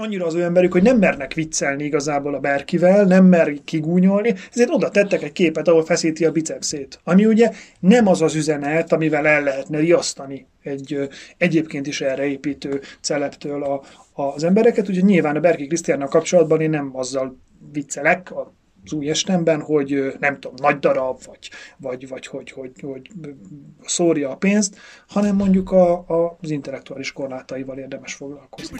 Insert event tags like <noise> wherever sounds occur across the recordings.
annyira az ő emberük, hogy nem mernek viccelni igazából a Berkivel, nem mer kigúnyolni, ezért oda tettek egy képet, ahol feszíti a bicepszét. Ami ugye nem az az üzenet, amivel el lehetne riasztani egy egyébként is erre építő celeptől a, az embereket. Ugye nyilván a Berki Krisztiánnal kapcsolatban én nem azzal viccelek, a az új estemben, hogy nem tudom, nagy darab, vagy, vagy, vagy hogy, hogy, hogy szórja a pénzt, hanem mondjuk a, a, az intellektuális korlátaival érdemes foglalkozni.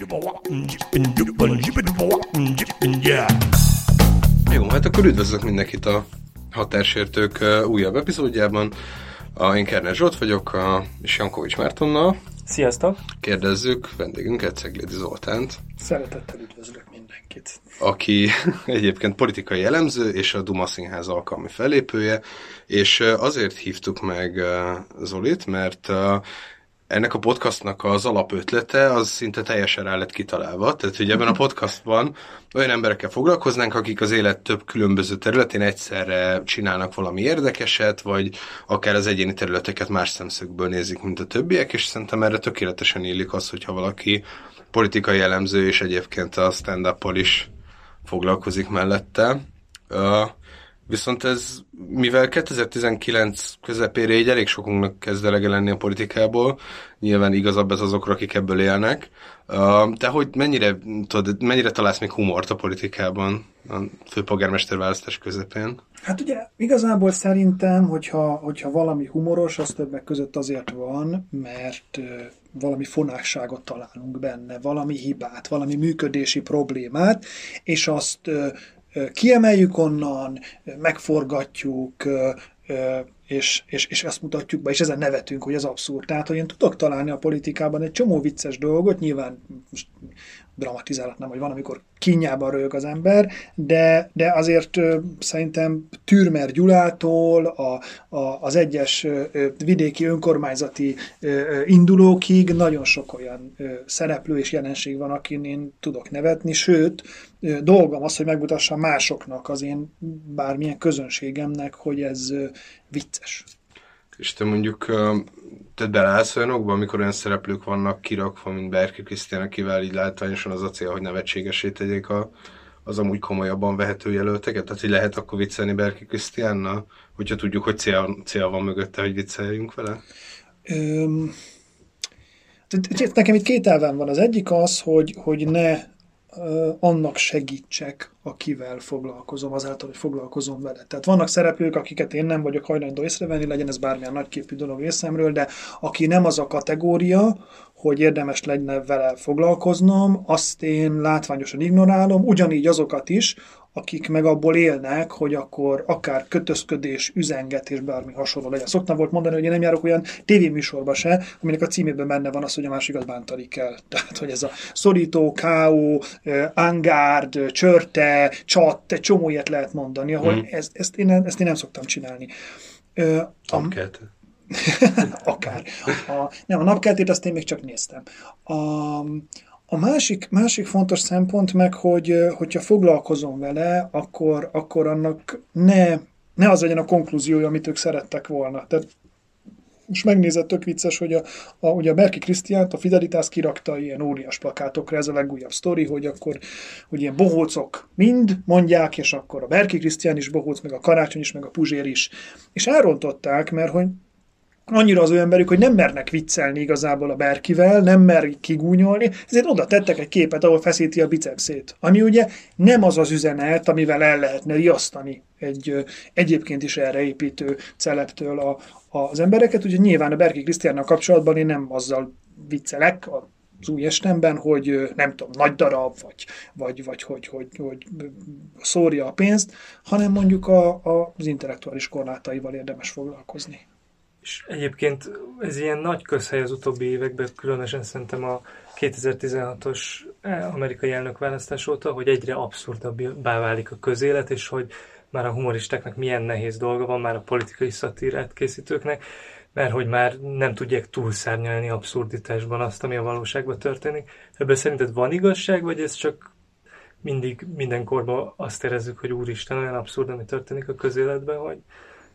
Jó, hát akkor üdvözlök mindenkit a Határsértők újabb epizódjában. A, én Kerner Zsolt vagyok, a, és Jankovics Mártonnal. Sziasztok! Kérdezzük vendégünket, Ceglédi Zoltánt. Szeretettel üdvözlök mindenkit. Aki <laughs> egyébként politikai elemző és a Duma Színház alkalmi fellépője, és azért hívtuk meg Zolit, mert ennek a podcastnak az alapötlete az szinte teljesen rá lett kitalálva. Tehát, hogy ebben a podcastban olyan emberekkel foglalkoznánk, akik az élet több különböző területén egyszerre csinálnak valami érdekeset, vagy akár az egyéni területeket más szemszögből nézik, mint a többiek, és szerintem erre tökéletesen illik az, hogyha valaki politikai elemző, és egyébként a stand is foglalkozik mellette. Viszont ez, mivel 2019 közepére így elég sokunknak kezd elege lenni a politikából, nyilván igazabb ez azokra, akik ebből élnek. Uh, de hogy mennyire, tudod, mennyire találsz még humort a politikában a főpolgármester választás közepén? Hát ugye igazából szerintem, hogyha, hogyha valami humoros, az többek között azért van, mert valami fonásságot találunk benne, valami hibát, valami működési problémát, és azt kiemeljük onnan, megforgatjuk, és, és, és ezt mutatjuk be, és ezen nevetünk, hogy ez abszurd. Tehát, hogy én tudok találni a politikában egy csomó vicces dolgot, nyilván most dramatizálatnám, hogy van, amikor kínjában rög az ember, de, de azért szerintem Türmer Gyulától a, a, az egyes vidéki önkormányzati indulókig nagyon sok olyan szereplő és jelenség van, akin én tudok nevetni, sőt, dolgom az, hogy megmutassam másoknak, az én bármilyen közönségemnek, hogy ez vicces. És te mondjuk te beleállsz olyanokba, amikor olyan szereplők vannak kirakva, mint Berki Krisztián, akivel így látványosan az a cél, hogy nevetségesé tegyék a, az amúgy komolyabban vehető jelölteket? Tehát, hogy lehet akkor viccelni Berki Krisztiánnal, hogyha tudjuk, hogy cél, cél van mögötte, hogy vicceljünk vele? Öm, nekem itt két elvem van. Az egyik az, hogy, hogy ne annak segítsek, akivel foglalkozom, azáltal, hogy foglalkozom vele. Tehát vannak szereplők, akiket én nem vagyok hajlandó észrevenni, legyen ez bármilyen nagyképű dolog részemről, de aki nem az a kategória, hogy érdemes lenne vele foglalkoznom, azt én látványosan ignorálom, ugyanígy azokat is, akik meg abból élnek, hogy akkor akár kötözködés, üzengetés, bármi hasonló legyen. Szoktam volt mondani, hogy én nem járok olyan tévéműsorba se, aminek a címében benne van az, hogy a másikat bántani kell. <laughs> Tehát, hogy ez a szorító, káó, angárd, csörte, csat, egy csomó ilyet lehet mondani, ahol mm. ez, ezt, én, ezt én nem szoktam csinálni. A, <laughs> akár. A, nem, a napkeltét azt én még csak néztem. A, a másik, másik fontos szempont meg, hogy hogyha foglalkozom vele, akkor, akkor annak ne, ne az legyen a konklúziója, amit ők szerettek volna. Tehát most megnézett, tök vicces, hogy a, a, ugye a Berki Krisztiánt, a Fidelitas kirakta ilyen óriás plakátokra, ez a legújabb sztori, hogy akkor hogy ilyen bohócok mind mondják, és akkor a Berki Krisztián is bohóc, meg a Karácsony is, meg a Puzsér is. És elrontották, mert hogy annyira az ő emberük, hogy nem mernek viccelni igazából a Berkivel, nem mer kigúnyolni, ezért oda tettek egy képet, ahol feszíti a bicepszét. Ami ugye nem az az üzenet, amivel el lehetne riasztani egy egyébként is erre építő celeptől a, az embereket. Ugye nyilván a Berki Krisztiánnal kapcsolatban én nem azzal viccelek, az új estemben, hogy nem tudom, nagy darab, vagy, vagy, vagy hogy, hogy, hogy szórja a pénzt, hanem mondjuk a, a, az intellektuális korlátaival érdemes foglalkozni. És egyébként ez ilyen nagy közhely az utóbbi években, különösen szerintem a 2016-os eh, amerikai elnökválasztás óta, hogy egyre abszurdabbá válik a közélet, és hogy már a humoristáknak milyen nehéz dolga van, már a politikai szatírát készítőknek, mert hogy már nem tudják túlszárnyalni abszurditásban azt, ami a valóságban történik. Ebben szerinted van igazság, vagy ez csak mindig, mindenkorban azt érezzük, hogy úristen, olyan abszurd, ami történik a közéletben, hogy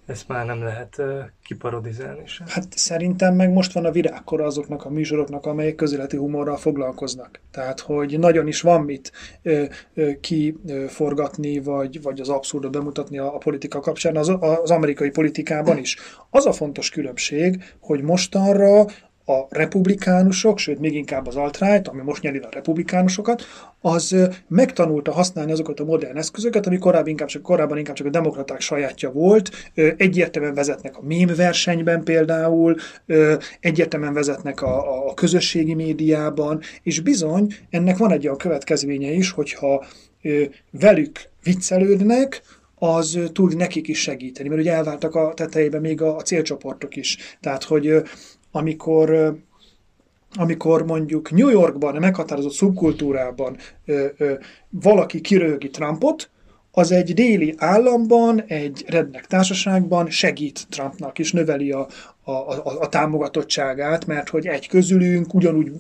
ezt már nem lehet kiparodizálni sem. Hát szerintem meg most van a virágkor azoknak a műsoroknak, amelyek közéleti humorral foglalkoznak. Tehát, hogy nagyon is van mit ö, ö, kiforgatni, vagy, vagy az abszurdot bemutatni a, a politika kapcsán, az, az amerikai politikában is. Az a fontos különbség, hogy mostanra a republikánusok, sőt még inkább az alt ami most nyeri a republikánusokat, az megtanulta használni azokat a modern eszközöket, ami korábban inkább csak, korábban inkább csak a demokraták sajátja volt. Egyértelműen vezetnek a mém versenyben például, egyértelműen vezetnek a, a közösségi médiában, és bizony ennek van egy olyan következménye is, hogyha velük viccelődnek, az tud nekik is segíteni, mert ugye elváltak a tetejében még a, a célcsoportok is. Tehát, hogy amikor amikor mondjuk New Yorkban, a meghatározott szubkultúrában ö, ö, valaki kiröhögi Trumpot, az egy déli államban, egy rednek társaságban segít Trumpnak, és növeli a, a, a, a támogatottságát, mert hogy egy közülünk ugyanúgy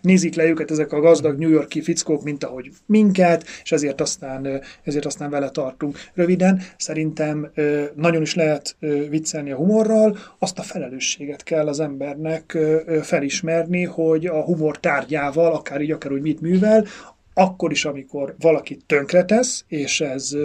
nézik le őket ezek a gazdag New Yorki fickók, mint ahogy minket, és ezért aztán, ezért aztán vele tartunk. Röviden, szerintem nagyon is lehet viccelni a humorral, azt a felelősséget kell az embernek felismerni, hogy a humor tárgyával, akár így, akár úgy mit művel, akkor is, amikor valaki tönkretesz, és ez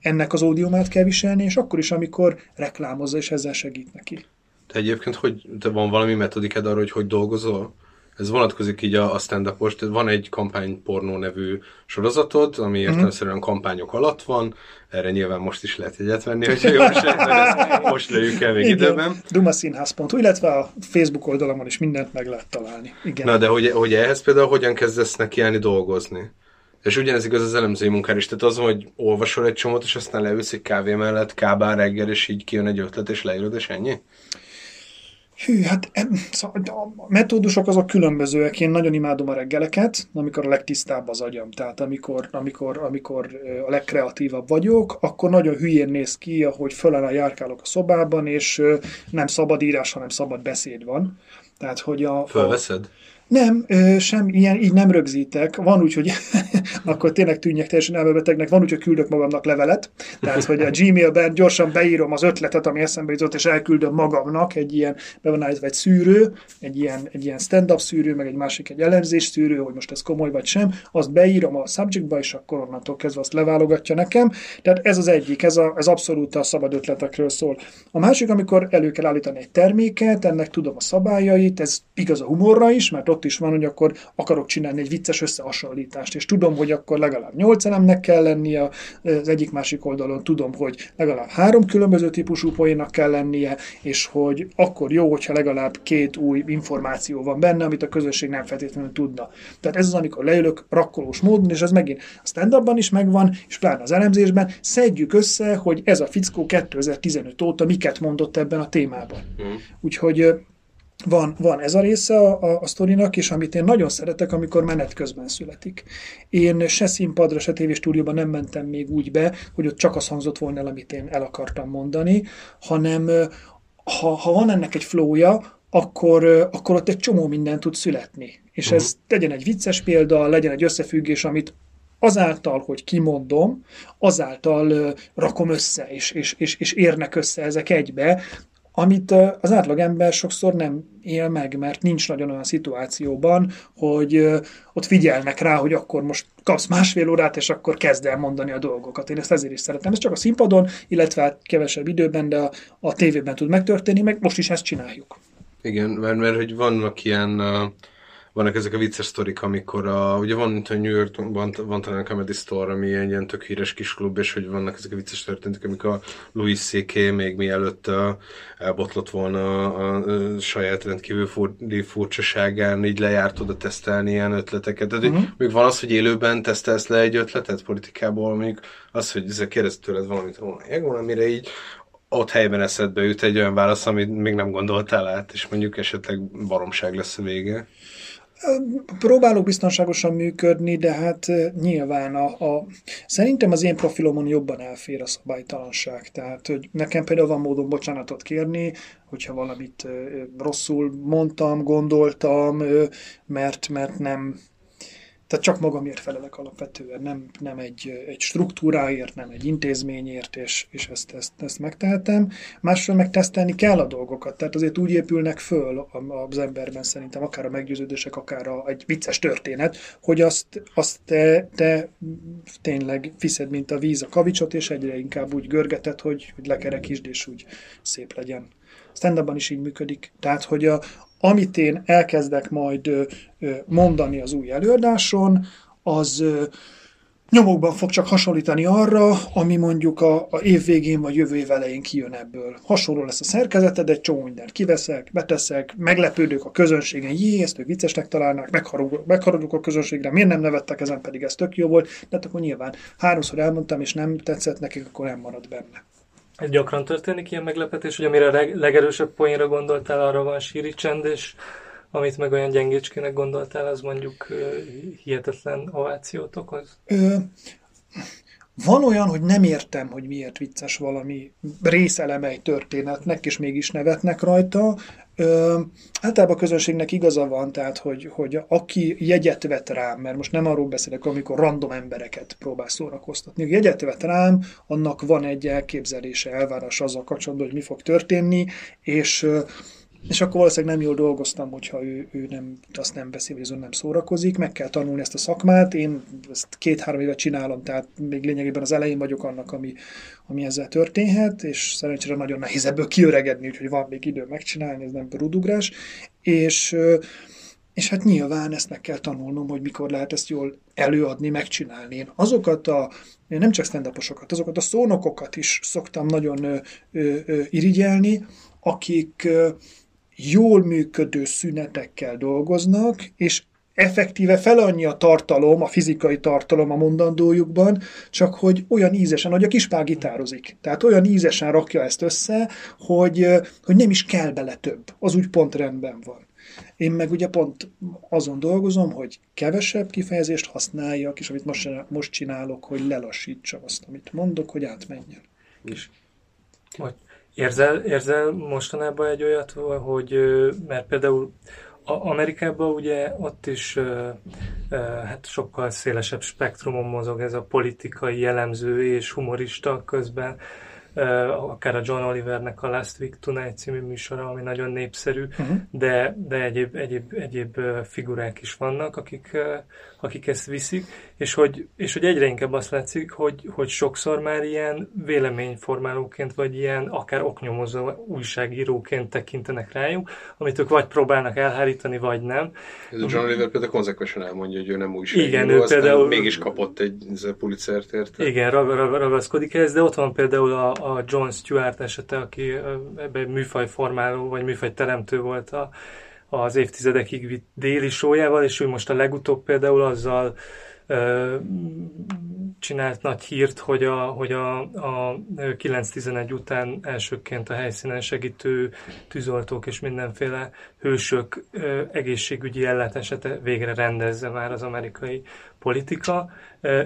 ennek az ódiumát kell viselni, és akkor is, amikor reklámozza, és ezzel segít neki. Te egyébként, hogy te van valami metodiked arra, hogy hogy dolgozol? Ez vonatkozik így a, a stand up Van egy kampánypornó nevű sorozatod, ami mhm. értelemszerűen kampányok alatt van. Erre nyilván most is lehet jegyet venni, hogyha jól sejtem, <laughs> most lőjük el még Igen. időben. dumaszínház.hu, illetve a Facebook oldalamon is mindent meg lehet találni. Igen. Na, de hogy, hogy ehhez például hogyan kezdesz nekiállni dolgozni? És ugyanez igaz az elemzői munkára is. Tehát az, hogy olvasol egy csomót, és aztán leülsz egy kávé mellett, kábán reggel, és így kijön egy ötlet, és leírod, és ennyi? Hű, hát szóval a metódusok azok különbözőek. Én nagyon imádom a reggeleket, amikor a legtisztább az agyam. Tehát amikor, amikor, amikor a legkreatívabb vagyok, akkor nagyon hülyén néz ki, ahogy föláll járkálok a szobában, és nem szabad írás, hanem szabad beszéd van. Tehát, hogy a, Fölveszed? A, nem, sem ilyen, így nem rögzítek. Van úgy, hogy <laughs> akkor tényleg tűnjek teljesen elmebetegnek, van úgy, hogy küldök magamnak levelet. Tehát, hogy a Gmailben gyorsan beírom az ötletet, ami eszembe jutott, és elküldöm magamnak egy ilyen, be van állítva egy szűrő, egy ilyen, egy ilyen stand-up szűrő, meg egy másik egy elemzés szűrő, hogy most ez komoly vagy sem. Azt beírom a subjectba, és akkor onnantól kezdve azt leválogatja nekem. Tehát ez az egyik, ez, a, ez abszolút a szabad ötletekről szól. A másik, amikor elő kell állítani egy terméket, ennek tudom a szabályait, ez igaz a humorra is, mert ott ott is van, hogy akkor akarok csinálni egy vicces összehasonlítást, és tudom, hogy akkor legalább nyolc elemnek kell lennie, az egyik másik oldalon tudom, hogy legalább három különböző típusú poénnak kell lennie, és hogy akkor jó, hogyha legalább két új információ van benne, amit a közösség nem feltétlenül tudna. Tehát ez az, amikor leülök rakkolós módon, és ez megint a stand is megvan, és pláne az elemzésben, szedjük össze, hogy ez a fickó 2015 óta miket mondott ebben a témában. Mm. Úgyhogy van, van ez a része a, a, a sztorinak, és amit én nagyon szeretek, amikor menet közben születik. Én se színpadra, se tévéstúdióban nem mentem még úgy be, hogy ott csak az hangzott volna el, amit én el akartam mondani, hanem ha, ha van ennek egy flója, akkor, akkor ott egy csomó minden tud születni. És uh-huh. ez legyen egy vicces példa, legyen egy összefüggés, amit azáltal, hogy kimondom, azáltal rakom össze, és, és, és, és érnek össze ezek egybe, amit az átlagember sokszor nem él meg, mert nincs nagyon olyan szituációban, hogy ott figyelnek rá, hogy akkor most kapsz másfél órát, és akkor kezd el mondani a dolgokat. Én ezt ezért is szeretem. Ez csak a színpadon, illetve hát kevesebb időben, de a, a tévében tud megtörténni, meg most is ezt csináljuk. Igen, mert, mert hogy vannak ilyen uh vannak ezek a vicces sztorik, amikor a, ugye van, a New Yorkban van talán a Comedy Store, ami egy ilyen tök híres kis klub, és hogy vannak ezek a vicces történetek, amikor a Louis C.K. még mielőtt elbotlott volna a, a, a saját rendkívül fur, furcsaságán, így lejárt oda tesztelni ilyen ötleteket. Tehát uh-huh. még van az, hogy élőben tesztelsz le egy ötletet politikából, mondjuk az, hogy kérdez tőled valamit, volna, amire így ott helyben eszedbe jut egy olyan válasz, amit még nem gondoltál át, és mondjuk esetleg baromság lesz a vége. Próbálok biztonságosan működni, de hát nyilván a, a, szerintem az én profilomon jobban elfér a szabálytalanság. Tehát, hogy nekem például van módon bocsánatot kérni, hogyha valamit rosszul mondtam, gondoltam, mert, mert nem, Tehát csak magamért felelek alapvetően, nem, nem egy, egy struktúráért, nem egy intézményért, és, és ezt, ezt, ezt megtehetem. Másról meg tesztelni kell a dolgokat, tehát azért úgy épülnek föl az emberben szerintem, akár a meggyőződések, akár a, egy vicces történet, hogy azt, azt te, te tényleg viszed, mint a víz a kavicsot, és egyre inkább úgy görgeted, hogy, hogy lekerekítsd, és úgy szép legyen stand is így működik. Tehát, hogy a, amit én elkezdek majd mondani az új előadáson, az nyomokban fog csak hasonlítani arra, ami mondjuk a, a év végén vagy jövő év elején kijön ebből. Hasonló lesz a szerkezeted, egy csomó mindent kiveszek, beteszek, meglepődök a közönségen, jé, ezt ők viccesnek találnák, megharagudok a közönségre, miért nem nevettek ezen, pedig ez tök jó volt, de hát akkor nyilván háromszor elmondtam, és nem tetszett nekik, akkor nem marad benne. Ez gyakran történik ilyen meglepetés, hogy amire a legerősebb poénra gondoltál, arra van síri csend, és amit meg olyan gyengécskének gondoltál, az mondjuk hihetetlen ovációt okoz? Ö, van olyan, hogy nem értem, hogy miért vicces valami részeleme egy történetnek, és mégis nevetnek rajta. Ö, általában a közönségnek igaza van, tehát, hogy, hogy aki jegyet vet rám, mert most nem arról beszélek, amikor random embereket próbál szórakoztatni, aki jegyet vet rám, annak van egy elképzelése, elvárás azzal kapcsolatban, hogy mi fog történni, és és akkor valószínűleg nem jól dolgoztam, hogyha ő, ő nem, azt nem veszi, vagy azon nem szórakozik. Meg kell tanulni ezt a szakmát. Én ezt két-három éve csinálom, tehát még lényegében az elején vagyok annak, ami, ami ezzel történhet, és szerencsére nagyon nehéz ebből kiöregedni, úgyhogy van még idő megcsinálni, ez nem rudugrás. És, és hát nyilván ezt meg kell tanulnom, hogy mikor lehet ezt jól előadni, megcsinálni. Én azokat a, nem csak stand azokat a szónokokat is szoktam nagyon ö, ö, irigyelni, akik ö, jól működő szünetekkel dolgoznak, és effektíve fel annyi a tartalom, a fizikai tartalom a mondandójukban, csak hogy olyan ízesen, hogy a kispál gitározik. Tehát olyan ízesen rakja ezt össze, hogy, hogy nem is kell bele több. Az úgy pont rendben van. Én meg ugye pont azon dolgozom, hogy kevesebb kifejezést használjak, és amit most, most csinálok, hogy lelassítsam azt, amit mondok, hogy átmenjen. És Érzel, érzel mostanában egy olyat, hogy mert például Amerikában ugye ott is hát sokkal szélesebb spektrumon mozog ez a politikai jellemző és humorista közben akár a John Olivernek a Last Week Tonight című műsora, ami nagyon népszerű, uh-huh. de, de egyéb, egyéb, egyéb figurák is vannak, akik, akik ezt viszik, és hogy, és hogy egyre inkább azt látszik, hogy, hogy sokszor már ilyen véleményformálóként, vagy ilyen akár oknyomozó újságíróként tekintenek rájuk, amit ők vagy próbálnak elhárítani, vagy nem. Ez a John Oliver például konzekvensen elmondja, hogy ő nem újságíró, igen, ő például, mégis kapott egy Pulitzert érte. Igen, rag, rag, ragaszkodik ez, de ott van például a, a John Stewart esete, aki ebben műfajformáló, vagy műfajteremtő volt a, az évtizedekig vitt déli sójával, és ő most a legutóbb például azzal csinált nagy hírt, hogy a, hogy a, a 9-11 után elsőként a helyszínen segítő tűzoltók és mindenféle hősök egészségügyi ellátását végre rendezze már az amerikai politika,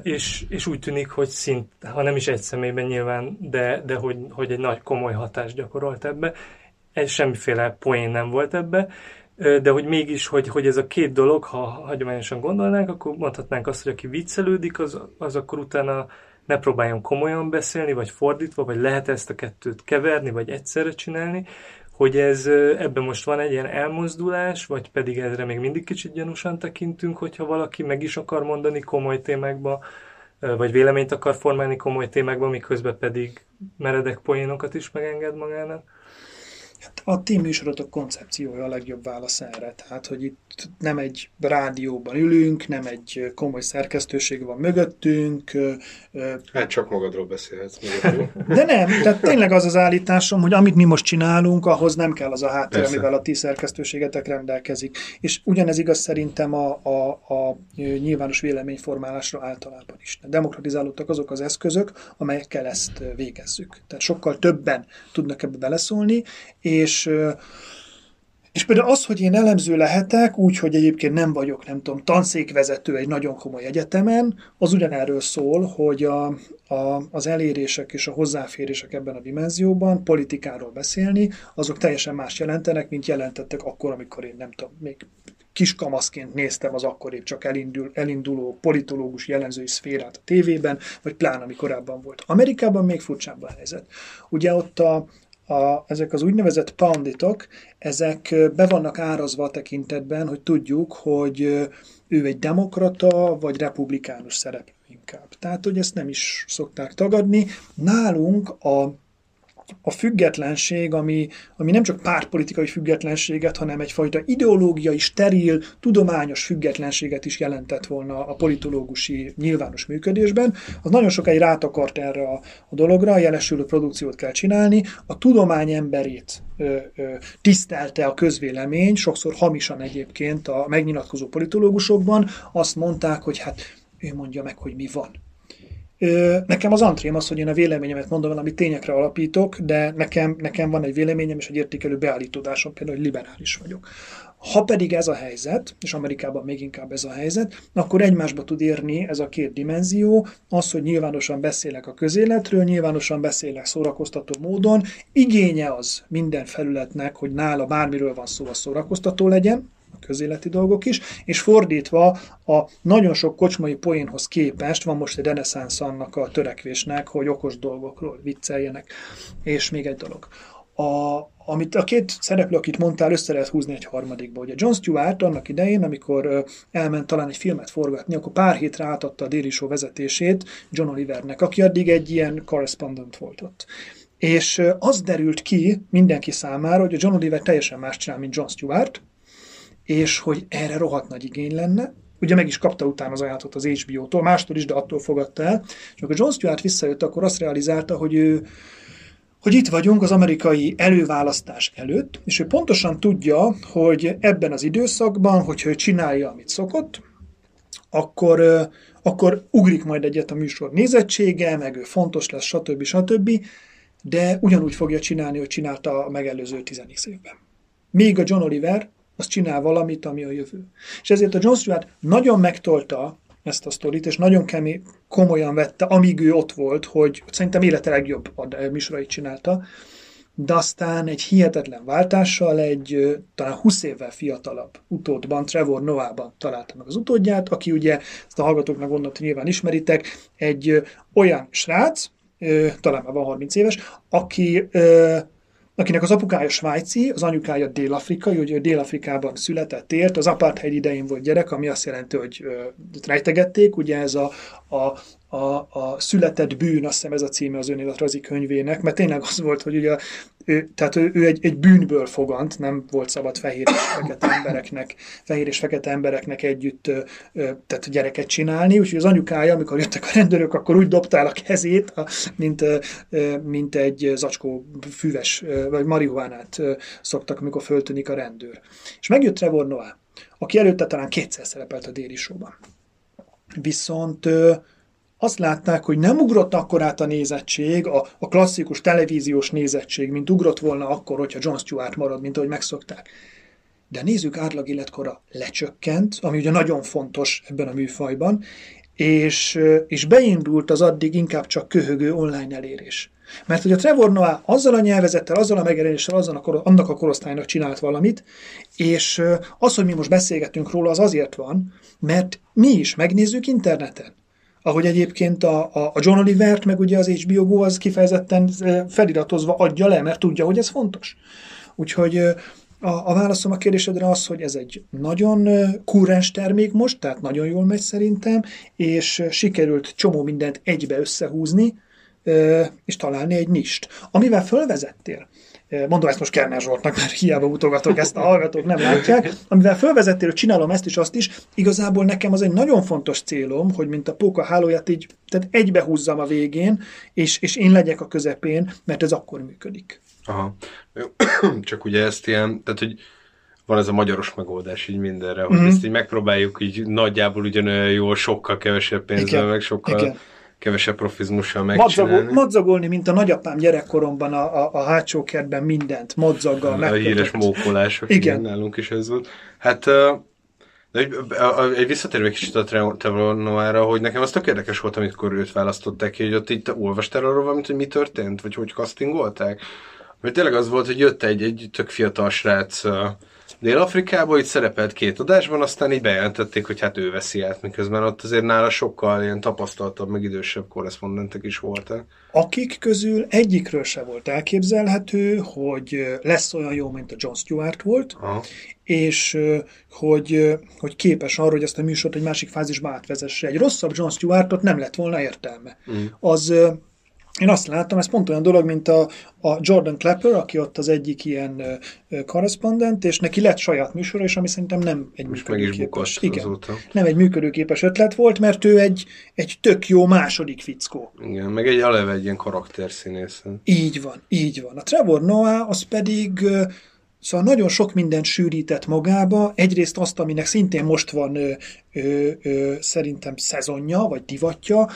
és, és úgy tűnik, hogy szint, ha nem is egy személyben nyilván, de, de hogy, hogy egy nagy komoly hatást gyakorolt ebbe. Ez semmiféle poén nem volt ebbe, de hogy mégis, hogy, hogy ez a két dolog, ha hagyományosan gondolnánk, akkor mondhatnánk azt, hogy aki viccelődik, az, az akkor utána ne próbáljon komolyan beszélni, vagy fordítva, vagy lehet ezt a kettőt keverni, vagy egyszerre csinálni, hogy ez ebben most van egy ilyen elmozdulás, vagy pedig ezre még mindig kicsit gyanúsan tekintünk, hogyha valaki meg is akar mondani komoly témákba, vagy véleményt akar formálni komoly témákba, miközben pedig meredek poénokat is megenged magának? Hát a ti műsorotok koncepciója a legjobb válasz erre. Tehát, hogy itt nem egy rádióban ülünk, nem egy komoly szerkesztőség van mögöttünk. Hát csak magadról beszélhetsz. <laughs> De nem, tehát tényleg az az állításom, hogy amit mi most csinálunk, ahhoz nem kell az a háttér, amivel a ti szerkesztőségetek rendelkezik. És ugyanez igaz szerintem a, a, a nyilvános véleményformálásra általában is. Demokratizálódtak azok az eszközök, amelyekkel ezt végezzük. Tehát sokkal többen tudnak ebbe beleszólni, és és például az, hogy én elemző lehetek, úgy, hogy egyébként nem vagyok, nem tudom, tanszékvezető egy nagyon komoly egyetemen, az ugyanerről szól, hogy a, a, az elérések és a hozzáférések ebben a dimenzióban politikáról beszélni, azok teljesen más jelentenek, mint jelentettek akkor, amikor én nem tudom, még kiskamaszként néztem az akkor épp csak elindul, elinduló politológus jellemzői szférát a tévében, vagy plán, ami korábban volt. Amerikában még furcsább a helyzet. Ugye ott a, a, ezek az úgynevezett panditok, ezek be vannak árazva a tekintetben, hogy tudjuk, hogy ő egy demokrata vagy republikánus szereplő inkább. Tehát, hogy ezt nem is szokták tagadni. Nálunk a a függetlenség, ami, ami nem csak pártpolitikai függetlenséget, hanem egyfajta ideológiai, steril, tudományos függetlenséget is jelentett volna a politológusi nyilvános működésben, az nagyon sokáig rátakart erre a, a dologra, a jelesülő produkciót kell csinálni, a tudomány emberét ö, ö, tisztelte a közvélemény, sokszor hamisan egyébként a megnyilatkozó politológusokban, azt mondták, hogy hát ő mondja meg, hogy mi van Nekem az antrém az, hogy én a véleményemet mondom, amit tényekre alapítok, de nekem, nekem van egy véleményem és egy értékelő beállítódásom, például, hogy liberális vagyok. Ha pedig ez a helyzet, és Amerikában még inkább ez a helyzet, akkor egymásba tud érni ez a két dimenzió, az, hogy nyilvánosan beszélek a közéletről, nyilvánosan beszélek szórakoztató módon, igénye az minden felületnek, hogy nála bármiről van szó, a szórakoztató legyen, közéleti dolgok is, és fordítva a nagyon sok kocsmai poénhoz képest van most egy reneszánsz annak a törekvésnek, hogy okos dolgokról vicceljenek. És még egy dolog. A, amit a két szereplő, akit mondtál, össze lehet húzni egy harmadikba. Ugye John Stewart annak idején, amikor elment talán egy filmet forgatni, akkor pár hétre átadta a Daily Show vezetését John Olivernek, aki addig egy ilyen correspondent volt ott. És az derült ki mindenki számára, hogy a John Oliver teljesen más csinál, mint John Stewart, és hogy erre rohadt nagy igény lenne. Ugye meg is kapta utána az ajánlatot az HBO-tól, mástól is, de attól fogadta el. És amikor John Stewart visszajött, akkor azt realizálta, hogy ő, hogy itt vagyunk az amerikai előválasztás előtt, és ő pontosan tudja, hogy ebben az időszakban, hogyha ő csinálja, amit szokott, akkor, akkor ugrik majd egyet a műsor nézettsége, meg ő fontos lesz, stb. stb., de ugyanúgy fogja csinálni, hogy csinálta a megelőző 10 évben. Míg a John Oliver az csinál valamit, ami a jövő. És ezért a John Stewart nagyon megtolta ezt a sztorit, és nagyon kemény, komolyan vette, amíg ő ott volt, hogy szerintem élete legjobb műsorait csinálta, de aztán egy hihetetlen váltással egy talán 20 évvel fiatalabb utódban, Trevor Noah-ban találta meg az utódját, aki ugye, ezt a hallgatóknak gondolt, hogy nyilván ismeritek, egy olyan srác, talán már van 30 éves, aki akinek az apukája svájci, az anyukája dél-afrikai, ugye Dél-Afrikában született, ért, az apartheid idején volt gyerek, ami azt jelenti, hogy rejtegették, ugye ez a, a, a, a született bűn, azt hiszem ez a címe az önéletrajzi könyvének, mert tényleg az volt, hogy ugye ő, tehát ő, ő egy, egy bűnből fogant, nem volt szabad fehér és fekete embereknek, fehér és fekete embereknek együtt tehát gyereket csinálni, úgyhogy az anyukája, amikor jöttek a rendőrök, akkor úgy dobtál a kezét, mint, mint egy zacskó füves, vagy marihuánát szoktak, amikor föltűnik a rendőr. És megjött Trevor Noah, aki előtte talán kétszer szerepelt a déli showban. Viszont azt látták, hogy nem ugrott akkor át a nézettség, a, a klasszikus televíziós nézettség, mint ugrott volna akkor, hogyha John Stewart marad, mint ahogy megszokták. De nézzük, átlag életkora lecsökkent, ami ugye nagyon fontos ebben a műfajban, és, és beindult az addig inkább csak köhögő online elérés. Mert hogy a Trevor Noah azzal a nyelvezettel, azzal a megjelenéssel, azzal a, annak a korosztálynak csinált valamit, és az, hogy mi most beszélgetünk róla, az azért van, mert mi is megnézzük interneten ahogy egyébként a, a, a John Olivert, meg ugye az HBO Go az kifejezetten feliratozva adja le, mert tudja, hogy ez fontos. Úgyhogy a, a válaszom a kérdésedre az, hogy ez egy nagyon kurrens termék most, tehát nagyon jól megy szerintem, és sikerült csomó mindent egybe összehúzni, és találni egy nist. Amivel fölvezettél, mondom ezt most Kerner Zsoltnak, mert hiába utogatok, ezt a hallgatók nem látják, amivel fölvezettél, hogy csinálom ezt is, azt is, igazából nekem az egy nagyon fontos célom, hogy mint a póka hálóját így, tehát egybehúzzam a végén, és, és én legyek a közepén, mert ez akkor működik. Aha. <clears throat> Csak ugye ezt ilyen, tehát hogy van ez a magyaros megoldás így mindenre, hogy mm. ezt így megpróbáljuk így nagyjából ugyanolyan jól, sokkal kevesebb pénzzel, Igen. meg sokkal Igen kevesebb profizmussal megcsinálni. Madzagol, madzagolni, mint a nagyapám gyerekkoromban a, a, a hátsó kertben mindent, madzaggal A híres mókolások, igen. igen. nálunk is ez volt. Hát de egy, egy visszatérve kicsit a Trevor hogy nekem az tök érdekes volt, amikor őt választották ki, hogy ott itt olvastál arról valamit, hogy mi történt, vagy hogy castingolták? Mert tényleg az volt, hogy jött egy, egy tök fiatal srác Dél-Afrikában itt szerepelt két adásban, aztán így bejelentették, hogy hát ő veszi át, miközben ott azért nála sokkal ilyen tapasztaltabb, meg idősebb korrespondentek is voltak. Akik közül egyikről se volt elképzelhető, hogy lesz olyan jó, mint a John Stewart volt, Aha. és hogy, hogy képes arra, hogy ezt a műsort egy másik fázisba átvezesse. Egy rosszabb John Stewartot nem lett volna értelme. Mm. Az, én azt láttam, ez pont olyan dolog, mint a, a Jordan Klepper, aki ott az egyik ilyen korrespondent, és neki lett saját műsora, és ami szerintem nem egy Most működőképes. Igen, azóta. nem egy működőképes ötlet volt, mert ő egy, egy tök jó második fickó. Igen, meg egy aleve egy ilyen karakterszínész. Így van, így van. A Trevor Noah az pedig Szóval nagyon sok mindent sűrített magába. Egyrészt azt, aminek szintén most van ö, ö, ö, szerintem szezonja, vagy divatja,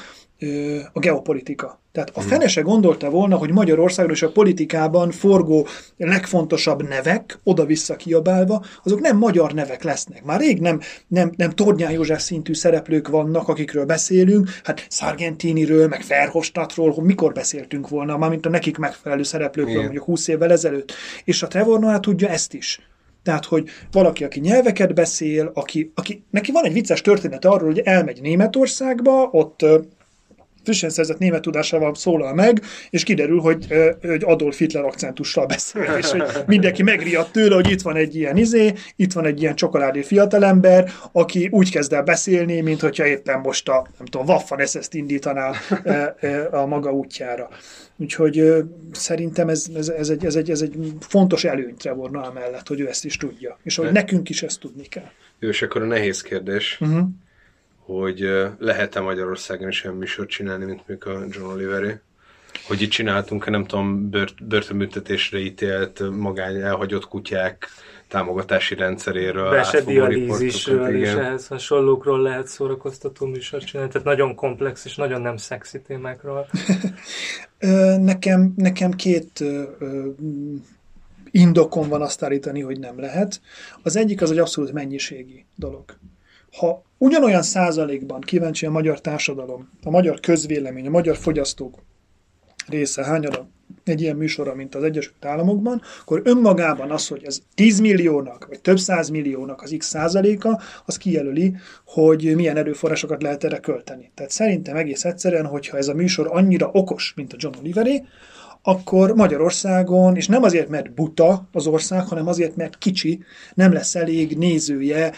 a geopolitika. Tehát a fene se gondolta volna, hogy Magyarországon és a politikában forgó legfontosabb nevek, oda-vissza kiabálva, azok nem magyar nevek lesznek. Már rég nem, nem, nem Tornyán József szintű szereplők vannak, akikről beszélünk, hát Sargentiniről, meg Verhofstadtról, hogy mikor beszéltünk volna, mármint a nekik megfelelő szereplőkről Igen. mondjuk 20 évvel ezelőtt. És a Trevor Noah tudja ezt is. Tehát, hogy valaki, aki nyelveket beszél, aki, aki, neki van egy vicces történet arról, hogy elmegy Németországba, ott frissen szerzett német tudásával szólal meg, és kiderül, hogy, hogy Adolf Hitler akcentussal beszél, és hogy mindenki megriadt tőle, hogy itt van egy ilyen izé, itt van egy ilyen csokoládé fiatalember, aki úgy kezd el beszélni, mint hogyha éppen most a, nem tudom, Waffen SS-t indítaná a maga útjára. Úgyhogy szerintem ez, ez, ez, egy, ez, egy, ez egy fontos előny Trevor Noah mellett, hogy ő ezt is tudja. És hogy Ne. nekünk is ezt tudni kell. Jó, és akkor a nehéz kérdés, Uh-huh. Hogy lehet-e Magyarországon is olyan műsort csinálni, mint mondjuk a John Oliveré? Hogy itt csináltunk, nem tudom, bört, börtönbüntetésre ítélt magány elhagyott kutyák támogatási rendszeréről. Besedialízisről riportokat, és ehhez hasonlókról lehet szórakoztató műsort csinálni, tehát nagyon komplex és nagyon nem szexi témákról. <laughs> Nekem, nekem két indokom van azt állítani, hogy nem lehet. Az egyik az egy abszolút mennyiségi dolog. Ha ugyanolyan százalékban kíváncsi a magyar társadalom, a magyar közvélemény, a magyar fogyasztók része hányada egy ilyen műsorra, mint az Egyesült Államokban, akkor önmagában az, hogy ez 10 milliónak, vagy több száz milliónak az x százaléka, az kijelöli, hogy milyen erőforrásokat lehet erre költeni. Tehát szerintem egész egyszerűen, hogyha ez a műsor annyira okos, mint a John Oliveré, akkor Magyarországon, és nem azért, mert buta az ország, hanem azért, mert kicsi, nem lesz elég nézője,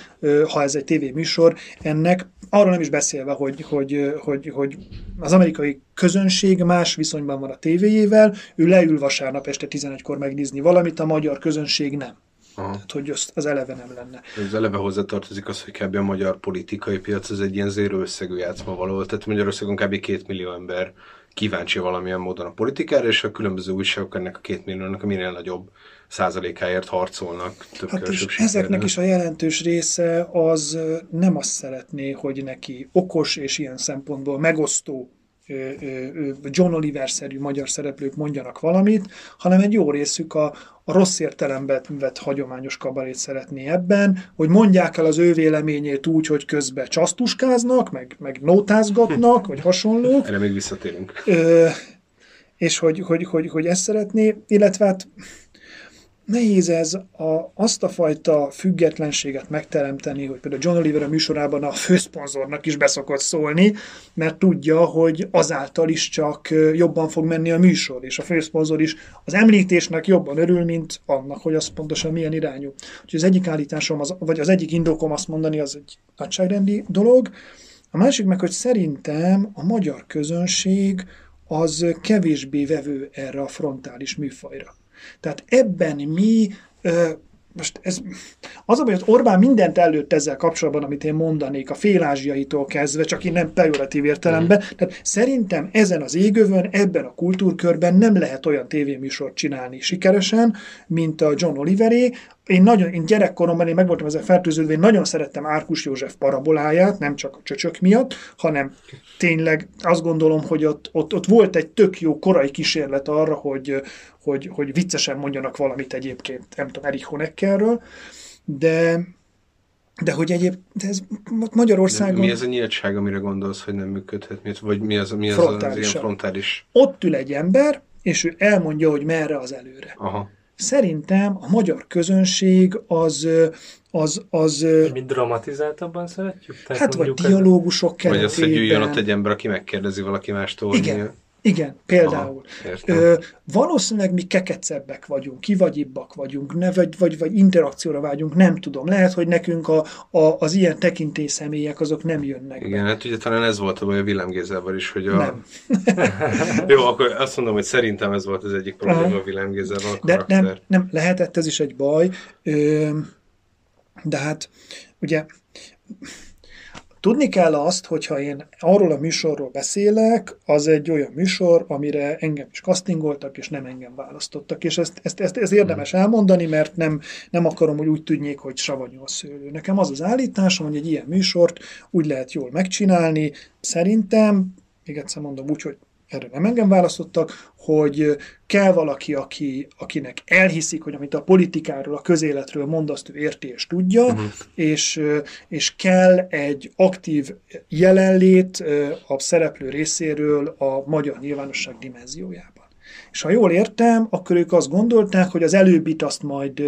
ha ez egy tévéműsor, ennek, arról nem is beszélve, hogy, hogy, hogy, hogy az amerikai közönség más viszonyban van a tévéjével, ő leül vasárnap este 11-kor megnézni valamit, a magyar közönség nem. Aha. Tehát, hogy az, az eleve nem lenne. Az eleve hozzátartozik az, hogy kb. a magyar politikai piac az egy ilyen zéró összegű játszma való. Tehát Magyarországon kb. két millió ember kíváncsi valamilyen módon a politikára, és a különböző újságok ennek a két milliónak a minél nagyobb százalékáért harcolnak. Tök Hát és ezeknek is a jelentős része az nem azt szeretné, hogy neki okos és ilyen szempontból megosztó John Oliver-szerű magyar szereplők mondjanak valamit, hanem egy jó részük a, a rossz értelemben vett hagyományos kabarét szeretné ebben, hogy mondják el az ő véleményét úgy, hogy közben csasztuskáznak, meg, meg nótázgatnak, vagy hasonlók, Erre még visszatérünk. Ö, és hogy, hogy, hogy, hogy ezt szeretné, illetve hát nehéz ez a, azt a fajta függetlenséget megteremteni, hogy például John Oliver a műsorában a főszponzornak is beszokott szólni, mert tudja, hogy azáltal is csak jobban fog menni a műsor, és a főszponzor is az említésnek jobban örül, mint annak, hogy az pontosan milyen irányú. Úgyhogy az egyik állításom, az, vagy az egyik indokom azt mondani, az egy nagyságrendi dolog, a másik meg, hogy szerintem a magyar közönség az kevésbé vevő erre a frontális műfajra. Tehát ebben mi, most ez, az a baj, hogy Orbán mindent előtt ezzel kapcsolatban, amit én mondanék, a félázsiaitól kezdve, csak én nem pejoratív értelemben, tehát szerintem ezen az égövön, ebben a kultúrkörben nem lehet olyan tévéműsort csinálni sikeresen, mint a John Oliveré, én, nagyon, én gyerekkoromban én meg voltam ezzel fertőződve, én nagyon szerettem Árkus József paraboláját, nem csak a csöcsök miatt, hanem tényleg azt gondolom, hogy ott, ott, ott volt egy tök jó korai kísérlet arra, hogy, hogy, hogy viccesen mondjanak valamit egyébként, nem tudom, Erich Honeckerről, de, de hogy egyéb, de ez De Magyarországon mi ez a nyíltság, amire gondolsz, hogy nem működhet? Mi- Vagy mi az, mi az, az ilyen frontális? ott ül egy ember, és ő elmondja, hogy merre az előre. Aha. Szerintem a magyar közönség az az, az Mi dramatizáltabban szeretjük? Tehát hát vagy dialógusok keretében. Vagy az, hogy üljön ott egy ember, aki megkérdezi valaki mástól. Igen, igen, például. Aha, Ö, valószínűleg mi kekecebbek vagyunk, kivagyibbak vagyunk, ne, vagy, vagy, vagy interakcióra vágyunk, nem tudom. Lehet, hogy nekünk a, a, az ilyen tekintély személyek azok nem jönnek Igen, be. hát ugye talán ez volt a baj a Willem Gézával is, hogy a... Nem. <laughs> Jó, akkor azt mondom, hogy szerintem ez volt az egyik probléma a Willem Gézával a De nem, nem, lehetett ez is egy baj, Ö, de hát ugye Tudni kell azt, hogyha én arról a műsorról beszélek, az egy olyan műsor, amire engem is castingoltak, és nem engem választottak. És ezt, ezt, ezt, ezt érdemes elmondani, mert nem, nem akarom, hogy úgy tudnék, hogy savanyú a szőlő. Nekem az az állításom, hogy egy ilyen műsort úgy lehet jól megcsinálni, szerintem, még egyszer mondom úgy, hogy erre nem engem választottak, hogy kell valaki, aki, akinek elhiszik, hogy amit a politikáról, a közéletről mond, azt ő érti és tudja, uh-huh. és, és kell egy aktív jelenlét a szereplő részéről a magyar nyilvánosság dimenziójában. És ha jól értem, akkor ők azt gondolták, hogy az előbbit azt majd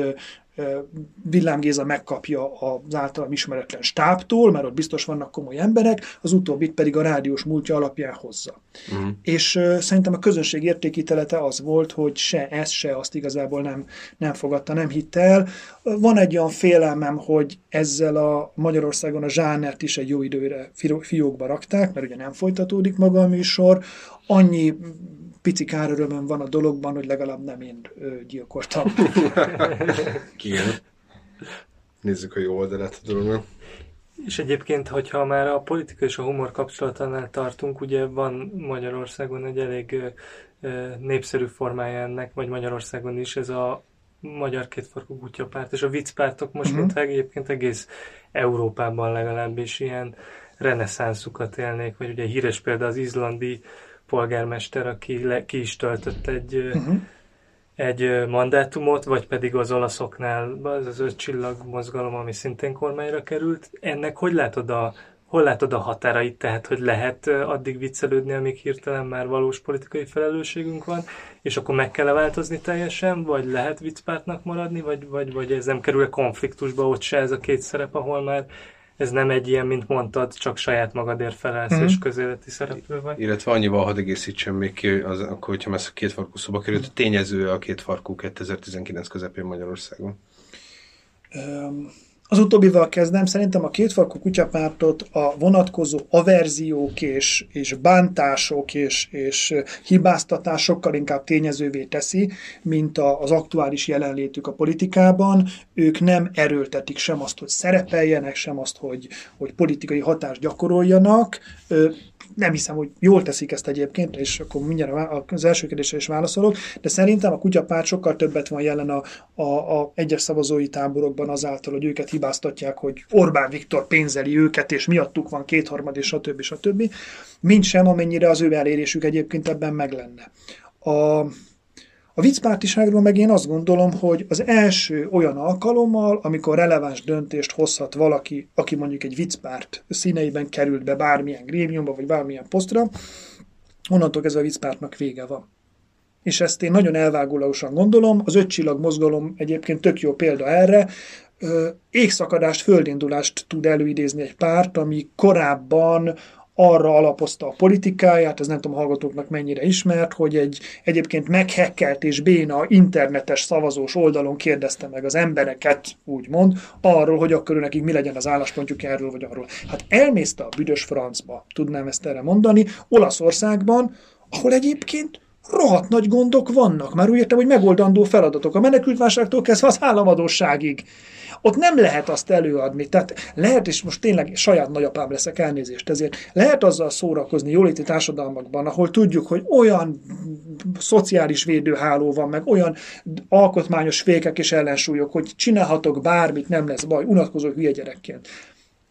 Villám Géza megkapja az általam ismeretlen stábtól, mert ott biztos vannak komoly emberek, az utóbbit pedig a rádiós múltja alapján hozza. Uh-huh. És uh, szerintem a közönség értékítelete az volt, hogy se ez, se azt igazából nem, nem fogadta, nem hitte el. Van egy olyan félelmem, hogy ezzel a Magyarországon a zsánert is egy jó időre fiókba rakták, mert ugye nem folytatódik maga a műsor. Annyi pici kárörömöm van a dologban, hogy legalább nem én gyilkoltam. <laughs> Igen. Nézzük a jó oldalát a dolognak. És egyébként, hogyha már a politika és a humor kapcsolatánál tartunk, ugye van Magyarországon egy elég népszerű formája ennek, vagy Magyarországon is ez a magyar kétfarkú kutyapárt, és a viccpártok most, uh-huh. mint egyébként egész Európában legalábbis ilyen reneszánszukat élnék, vagy ugye híres példa az izlandi polgármester, aki le, ki is töltött egy, uh-huh. egy mandátumot, vagy pedig az olaszoknál az az öt csillag mozgalom, ami szintén kormányra került. Ennek hogy látod a, hol látod a határait, tehát hogy lehet addig viccelődni, amíg hirtelen már valós politikai felelősségünk van, és akkor meg kell -e változni teljesen, vagy lehet viccpártnak maradni, vagy, vagy, vagy ez nem kerül-e konfliktusba ott se ez a két szerep, ahol már ez nem egy ilyen, mint mondtad, csak saját magadért felelsz mm. és közéleti szereplő vagy. Illetve annyival hadd egészítsem még ki, az, akkor, hogyha messze két farkú szoba került, tényező a két farkú 2019 közepén Magyarországon. Um az utóbbival kezdem, szerintem a kétfarkú kutyapártot a vonatkozó averziók és, és bántások és, és hibáztatásokkal inkább tényezővé teszi, mint a, az aktuális jelenlétük a politikában. Ők nem erőltetik sem azt, hogy szerepeljenek, sem azt, hogy, hogy politikai hatást gyakoroljanak nem hiszem, hogy jól teszik ezt egyébként, és akkor mindjárt az első kérdésre is válaszolok, de szerintem a kutyapárt sokkal többet van jelen a, a, a egyes szavazói táborokban azáltal, hogy őket hibáztatják, hogy Orbán Viktor pénzeli őket, és miattuk van kétharmad, és stb. stb. Mint sem, amennyire az ő elérésük egyébként ebben meg lenne. A, a viccpártiságról meg én azt gondolom, hogy az első olyan alkalommal, amikor releváns döntést hozhat valaki, aki mondjuk egy viccpárt színeiben került be bármilyen grémiumba, vagy bármilyen posztra, onnantól ez a viccpártnak vége van. És ezt én nagyon elvágólagosan gondolom, az ötcsillag mozgalom egyébként tök jó példa erre, égszakadást, földindulást tud előidézni egy párt, ami korábban arra alapozta a politikáját, ez nem tudom hallgatóknak mennyire ismert, hogy egy egyébként meghekkelt és béna internetes szavazós oldalon kérdezte meg az embereket, úgymond, arról, hogy akkor nekik mi legyen az álláspontjuk erről vagy arról. Hát elmészte a büdös francba, tudnám ezt erre mondani, Olaszországban, ahol egyébként rohadt nagy gondok vannak. Már úgy értem, hogy megoldandó feladatok. A menekültválságtól kezdve az államadóságig. Ott nem lehet azt előadni. Tehát lehet, és most tényleg saját nagyapám leszek elnézést ezért, lehet azzal szórakozni jóléti társadalmakban, ahol tudjuk, hogy olyan szociális védőháló van, meg olyan alkotmányos fékek és ellensúlyok, hogy csinálhatok bármit, nem lesz baj, unatkozó hülye gyerekként.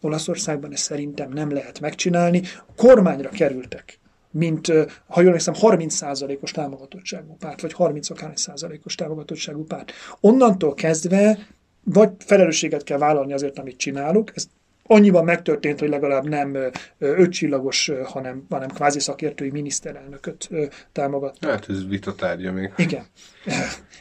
Olaszországban ezt szerintem nem lehet megcsinálni. Kormányra kerültek mint, ha jól hiszem, 30%-os támogatottságú párt, vagy 30 százalékos támogatottságú párt. Onnantól kezdve vagy felelősséget kell vállalni azért, amit csinálunk, ez annyiban megtörtént, hogy legalább nem ötcsillagos, hanem, hanem kvázi szakértői miniszterelnököt támogatta. Hát ez vita tárgya még. Igen.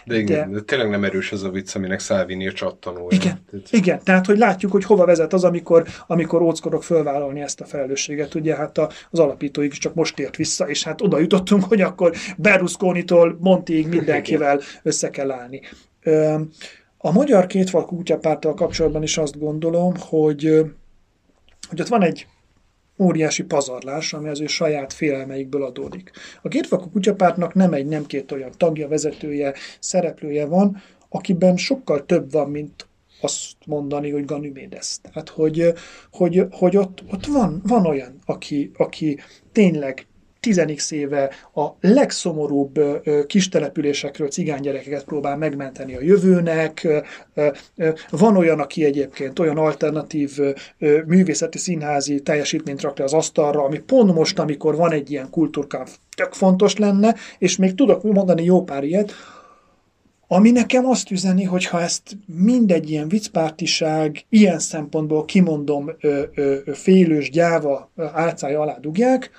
De, igen, de... de tényleg nem erős az a vicc, aminek Salvini a csattanója. Igen, tehát... igen, tehát hogy látjuk, hogy hova vezet az, amikor, amikor óckodok fölvállalni ezt a felelősséget. Ugye hát az alapítóig csak most ért vissza, és hát oda jutottunk, hogy akkor Berlusconi-tól Montiig mindenkivel össze kell állni. A magyar kétfalkú kutyapárttal kapcsolatban is azt gondolom, hogy, hogy ott van egy óriási pazarlás, ami az ő saját félelmeikből adódik. A kétfalkú kutyapártnak nem egy, nem két olyan tagja, vezetője, szereplője van, akiben sokkal több van, mint azt mondani, hogy Ganymedes. Tehát, hogy, hogy, hogy ott, ott van, van olyan, aki, aki tényleg 10 éve a legszomorúbb kis településekről cigánygyerekeket próbál megmenteni a jövőnek. Van olyan, aki egyébként olyan alternatív művészeti színházi teljesítményt rak le az asztalra, ami pont most, amikor van egy ilyen kultúrkáv, tök fontos lenne, és még tudok mondani jó pár ilyet, ami nekem azt üzeni, hogy ha ezt mindegy ilyen viccpártiság, ilyen szempontból kimondom ö, félős gyáva álcája alá dugják,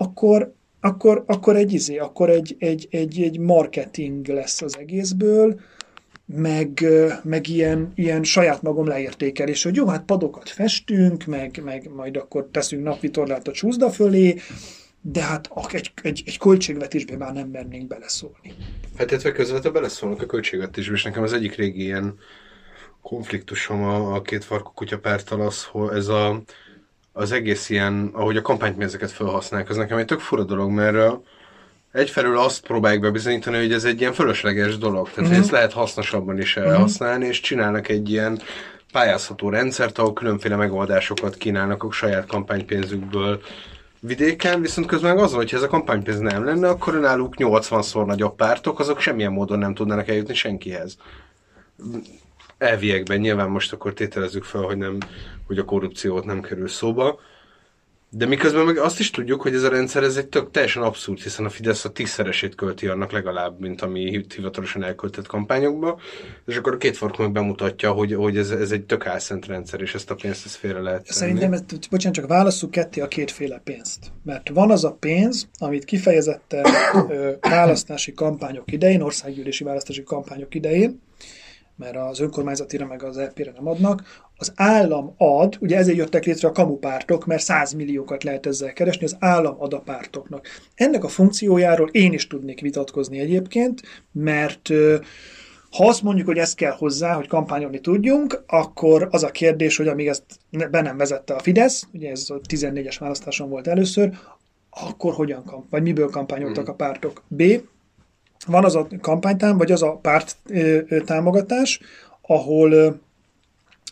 akkor, akkor, akkor egy izé, akkor egy, egy, egy, egy marketing lesz az egészből, meg, meg ilyen, ilyen saját magam leértékelés, hogy jó, hát padokat festünk, meg, meg majd akkor teszünk napvitorlát a csúszda fölé, de hát egy, egy, egy költségvetésbe már nem mernénk beleszólni. Hát illetve közvetlenül beleszólnak a költségvetésbe, és nekem az egyik régi ilyen konfliktusom a, a két farkú kutyapártal az, hogy ez a az egész ilyen, ahogy a kampánypénzeket felhasználják, az nekem egy tök fura dolog, mert egyfelől azt próbálják bebizonyítani, hogy ez egy ilyen fölösleges dolog, tehát mm-hmm. ezt lehet hasznosabban is mhm. elhasználni, és csinálnak egy ilyen pályázható rendszert, ahol különféle megoldásokat kínálnak a saját kampánypénzükből vidéken, viszont közben az, hogy ez a kampánypénz nem lenne, akkor náluk 80-szor nagyobb pártok, azok semmilyen módon nem tudnának eljutni senkihez elviekben nyilván most akkor tételezzük fel, hogy, nem, hogy a korrupciót nem kerül szóba, de miközben meg azt is tudjuk, hogy ez a rendszer ez egy tök teljesen abszurd, hiszen a Fidesz a tízszeresét költi annak legalább, mint ami hivatalosan elköltött kampányokba, és akkor a két fark meg bemutatja, hogy, hogy ez, ez egy tök álszent rendszer, és ezt a pénzt ezt félre lehet tenni. Szerintem, ezt, bocsánat, csak válasszuk ketté a kétféle pénzt. Mert van az a pénz, amit kifejezetten ö, választási kampányok idején, országgyűlési választási kampányok idején, mert az önkormányzatira meg az EP-re nem adnak. Az állam ad, ugye ezért jöttek létre a kamupártok, mert 100 milliókat lehet ezzel keresni, az állam ad a pártoknak. Ennek a funkciójáról én is tudnék vitatkozni egyébként, mert ha azt mondjuk, hogy ezt kell hozzá, hogy kampányolni tudjunk, akkor az a kérdés, hogy amíg ezt be nem vezette a Fidesz, ugye ez a 14-es választáson volt először, akkor hogyan kamp, vagy miből kampányoltak hmm. a pártok? B. Van az a kampánytám, vagy az a párt támogatás, ahol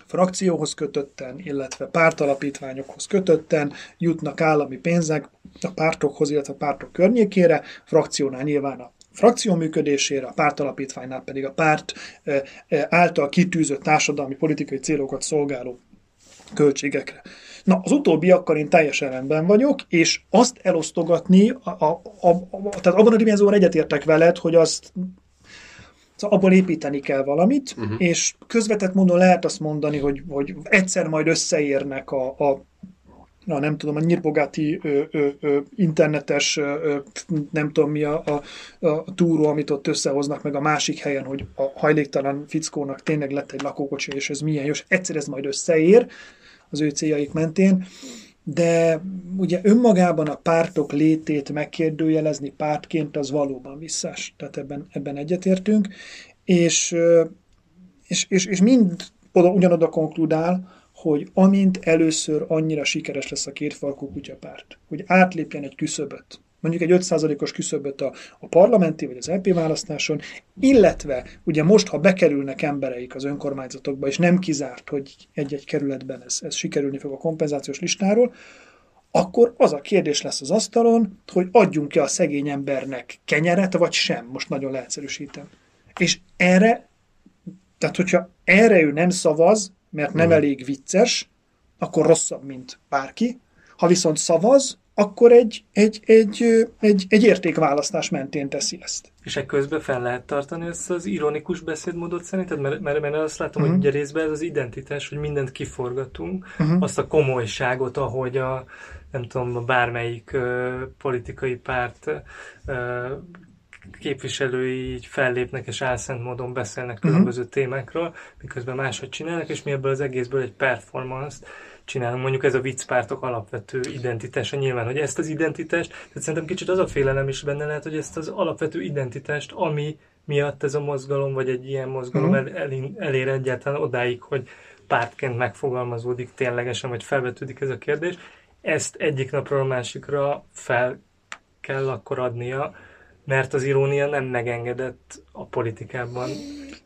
frakcióhoz kötötten, illetve pártalapítványokhoz kötötten jutnak állami pénzek a pártokhoz, illetve a pártok környékére, frakciónál nyilván a frakció működésére, a pártalapítványnál pedig a párt által kitűzött társadalmi politikai célokat szolgáló költségekre. Na, az utóbbiakkal én teljesen rendben vagyok, és azt elosztogatni, a, a, a, a, tehát abban a dimenzióban egyetértek veled, hogy azt Szóval abból építeni kell valamit, uh-huh. és közvetett módon lehet azt mondani, hogy, hogy egyszer majd összeérnek a, a na, nem tudom, a nyírbogáti ö, ö, ö, internetes, ö, nem tudom mi a, a, a túró, amit ott összehoznak meg a másik helyen, hogy a hajléktalan fickónak tényleg lett egy lakókocsi, és ez milyen jó, és egyszer ez majd összeér, az ő céljaik mentén, de ugye önmagában a pártok létét megkérdőjelezni pártként az valóban visszás. Tehát ebben, ebben egyetértünk, és, és, és, és mind oda, ugyanoda konkludál, hogy amint először annyira sikeres lesz a kétfalkú kutyapárt, hogy átlépjen egy küszöböt, mondjuk egy 5%-os küszöböt a, a parlamenti vagy az EP választáson, illetve ugye most, ha bekerülnek embereik az önkormányzatokba, és nem kizárt, hogy egy-egy kerületben ez, ez sikerülni fog a kompenzációs listáról, akkor az a kérdés lesz az asztalon, hogy adjunk-e a szegény embernek kenyeret, vagy sem. Most nagyon leegyszerűsítem. És erre, tehát hogyha erre ő nem szavaz, mert nem mm. elég vicces, akkor rosszabb, mint bárki. Ha viszont szavaz, akkor egy, egy, egy, egy, egy értékválasztás mentén teszi ezt. És egy közben fel lehet tartani ezt az ironikus beszédmódot szerinted? Mert, mert, mert azt látom, uh-huh. hogy ugye részben ez az identitás, hogy mindent kiforgatunk, uh-huh. azt a komolyságot, ahogy a nem tudom, bármelyik uh, politikai párt uh, képviselői így fellépnek és álszent módon beszélnek uh-huh. különböző témákról, miközben máshogy csinálnak, és mi ebből az egészből egy performance csinálunk. Mondjuk ez a viccpártok alapvető identitása nyilván, hogy ezt az identitást, tehát szerintem kicsit az a félelem is benne lehet, hogy ezt az alapvető identitást, ami miatt ez a mozgalom, vagy egy ilyen mozgalom uh-huh. el, el, elér egyáltalán odáig, hogy pártként megfogalmazódik ténylegesen, vagy felvetődik ez a kérdés, ezt egyik napról a másikra fel kell akkor adnia, mert az irónia nem megengedett a politikában.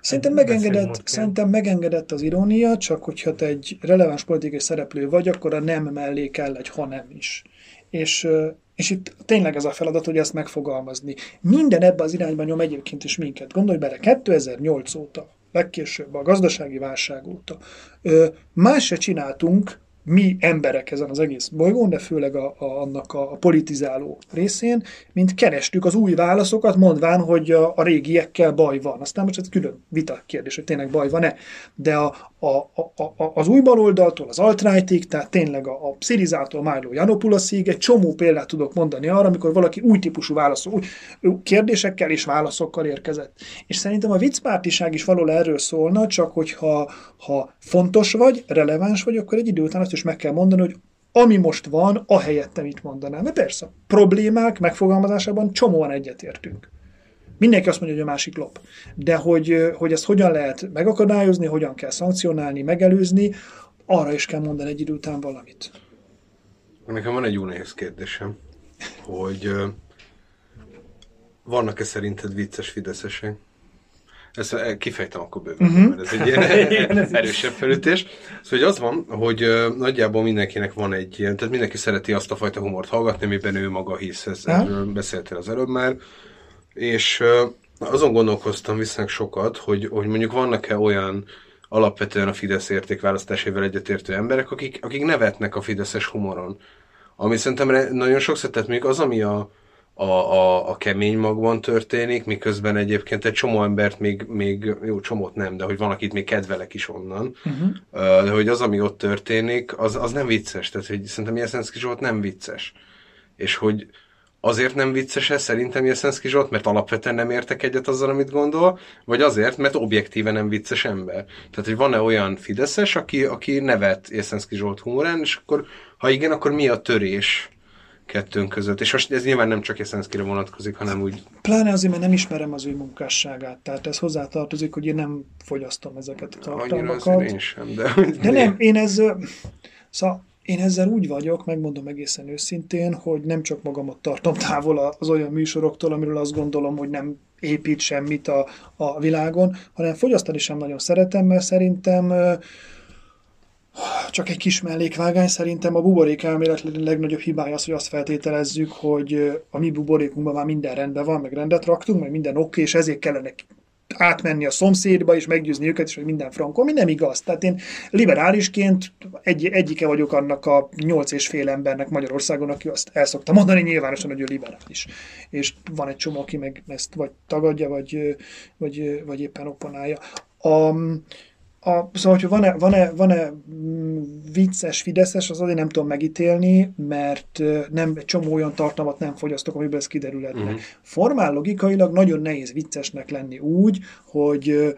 Szerintem megengedett, szerintem megengedett az irónia, csak hogyha te egy releváns politikai szereplő vagy, akkor a nem mellé kell egy ha nem is. És, és itt tényleg ez a feladat, hogy ezt megfogalmazni. Minden ebbe az irányba nyom egyébként is minket. Gondolj bele, 2008 óta, legkésőbb a gazdasági válság óta, más se csináltunk, mi emberek ezen az egész bolygón, de főleg a, a, annak a, a politizáló részén, mint kerestük az új válaszokat, mondván, hogy a, a régiekkel baj van. Aztán most ez külön vita kérdés, hogy tényleg baj van-e. De a, a, a, a, az új baloldaltól az alt tehát tényleg a, a Szirizától Milo Janopulosig egy csomó példát tudok mondani arra, amikor valaki új típusú válaszol, új kérdésekkel és válaszokkal érkezett. És szerintem a viccpártiság is való erről szólna, csak hogyha ha fontos vagy, releváns vagy, akkor egy idő után azt is meg kell mondani, hogy ami most van, ahelyett te mit mondanál. Mert persze, problémák megfogalmazásában csomóan egyetértünk. Mindenki azt mondja, hogy a másik lop. De hogy, hogy ezt hogyan lehet megakadályozni, hogyan kell szankcionálni, megelőzni, arra is kell mondani egy idő után valamit. Nekem van egy jó nehéz kérdésem, hogy vannak-e szerinted vicces fideszesek? Ezt eh, kifejtem akkor bőven, uh-huh. mert ez egy ilyen <laughs> erősebb felütés. Szóval hogy az van, hogy nagyjából mindenkinek van egy ilyen, tehát mindenki szereti azt a fajta humort hallgatni, amiben ő maga hisz, ez, erről beszéltél az előbb már, és azon gondolkoztam viszonylag sokat, hogy, hogy mondjuk vannak-e olyan alapvetően a Fidesz értékválasztásával egyetértő emberek, akik, akik nevetnek a fideszes humoron. Ami szerintem nagyon sokszor, tehát még az, ami a, a, a, a kemény magban történik, miközben egyébként egy csomó embert még, még jó, csomót nem, de hogy van, akit még kedvelek is onnan, uh-huh. de hogy az, ami ott történik, az, az nem vicces. Tehát, hogy szerintem Jeszenszki Zsolt nem vicces. És hogy azért nem vicces ez szerintem Jeszenszki Zsolt, mert alapvetően nem értek egyet azzal, amit gondol, vagy azért, mert objektíve nem vicces ember. Tehát, hogy van-e olyan Fideszes, aki, aki nevet Jeszenszki Zsolt humorán, és akkor, ha igen, akkor mi a törés? Kettőnk között. És most ez nyilván nem csak Jeszenszkire vonatkozik, hanem úgy... Pláne azért, mert nem ismerem az ő munkásságát. Tehát ez hozzátartozik, hogy én nem fogyasztom ezeket a tartalmakat. Annyira én sem, de... De nem, én ez... Szóval én ezzel úgy vagyok, megmondom egészen őszintén, hogy nem csak magamat tartom távol az olyan műsoroktól, amiről azt gondolom, hogy nem épít semmit a, a világon, hanem fogyasztani sem nagyon szeretem, mert szerintem csak egy kis mellékvágány, szerintem a buborék elmélet legnagyobb hibája az, hogy azt feltételezzük, hogy a mi buborékunkban már minden rendben van, meg rendet raktunk, meg minden oké, és ezért kellene átmenni a szomszédba, és meggyőzni őket, és hogy minden frankon, mi nem igaz. Tehát én liberálisként egy, egyike vagyok annak a nyolc és fél embernek Magyarországon, aki azt el szokta mondani nyilvánosan, hogy ő liberális. És van egy csomó, aki meg ezt vagy tagadja, vagy, vagy, vagy éppen opponálja. A, a, szóval, hogy van-e, van-e, van-e mm, vicces Fideszes, az azért nem tudom megítélni, mert nem, egy csomó olyan tartalmat nem fogyasztok, amiből ez kiderülhetne. Uh-huh. Formál logikailag nagyon nehéz viccesnek lenni úgy, hogy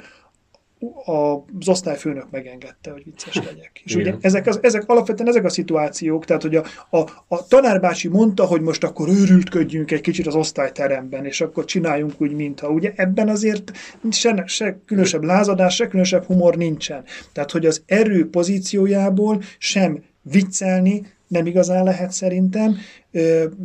az osztályfőnök megengedte, hogy vicces legyek. És ugye ezek, az, ezek alapvetően ezek a szituációk, tehát hogy a, a, a tanárbácsi mondta, hogy most akkor őrültködjünk egy kicsit az osztályteremben, és akkor csináljunk úgy, mintha. Ugye ebben azért se, se különösebb lázadás, se különösebb humor nincsen. Tehát, hogy az erő pozíciójából sem viccelni, nem igazán lehet szerintem,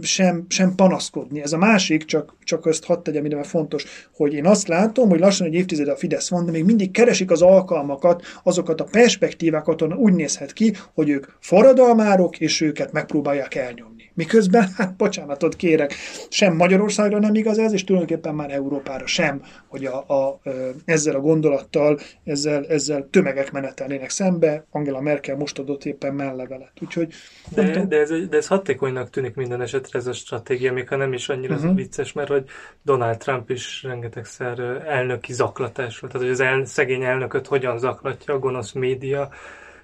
sem, sem panaszkodni. Ez a másik, csak, csak ezt hadd tegyem ide, mert fontos, hogy én azt látom, hogy lassan egy évtizede a Fidesz van, de még mindig keresik az alkalmakat, azokat a perspektívákat, úgy nézhet ki, hogy ők forradalmárok, és őket megpróbálják elnyomni. Miközben, <laughs> hát bocsánatot kérek, sem Magyarországra nem igaz ez, és tulajdonképpen már Európára sem, hogy a, a, ezzel a gondolattal, ezzel, ezzel tömegek menetelnének szembe. Angela Merkel most adott éppen mellevelet. Úgyhogy, de, de, ez, de ez hatékonynak tűnik minden esetre ez a stratégia, még ha nem is annyira uh-huh. vicces, mert hogy Donald Trump is rengetegszer elnöki zaklatás volt. Tehát, hogy az el, szegény elnököt hogyan zaklatja a gonosz média,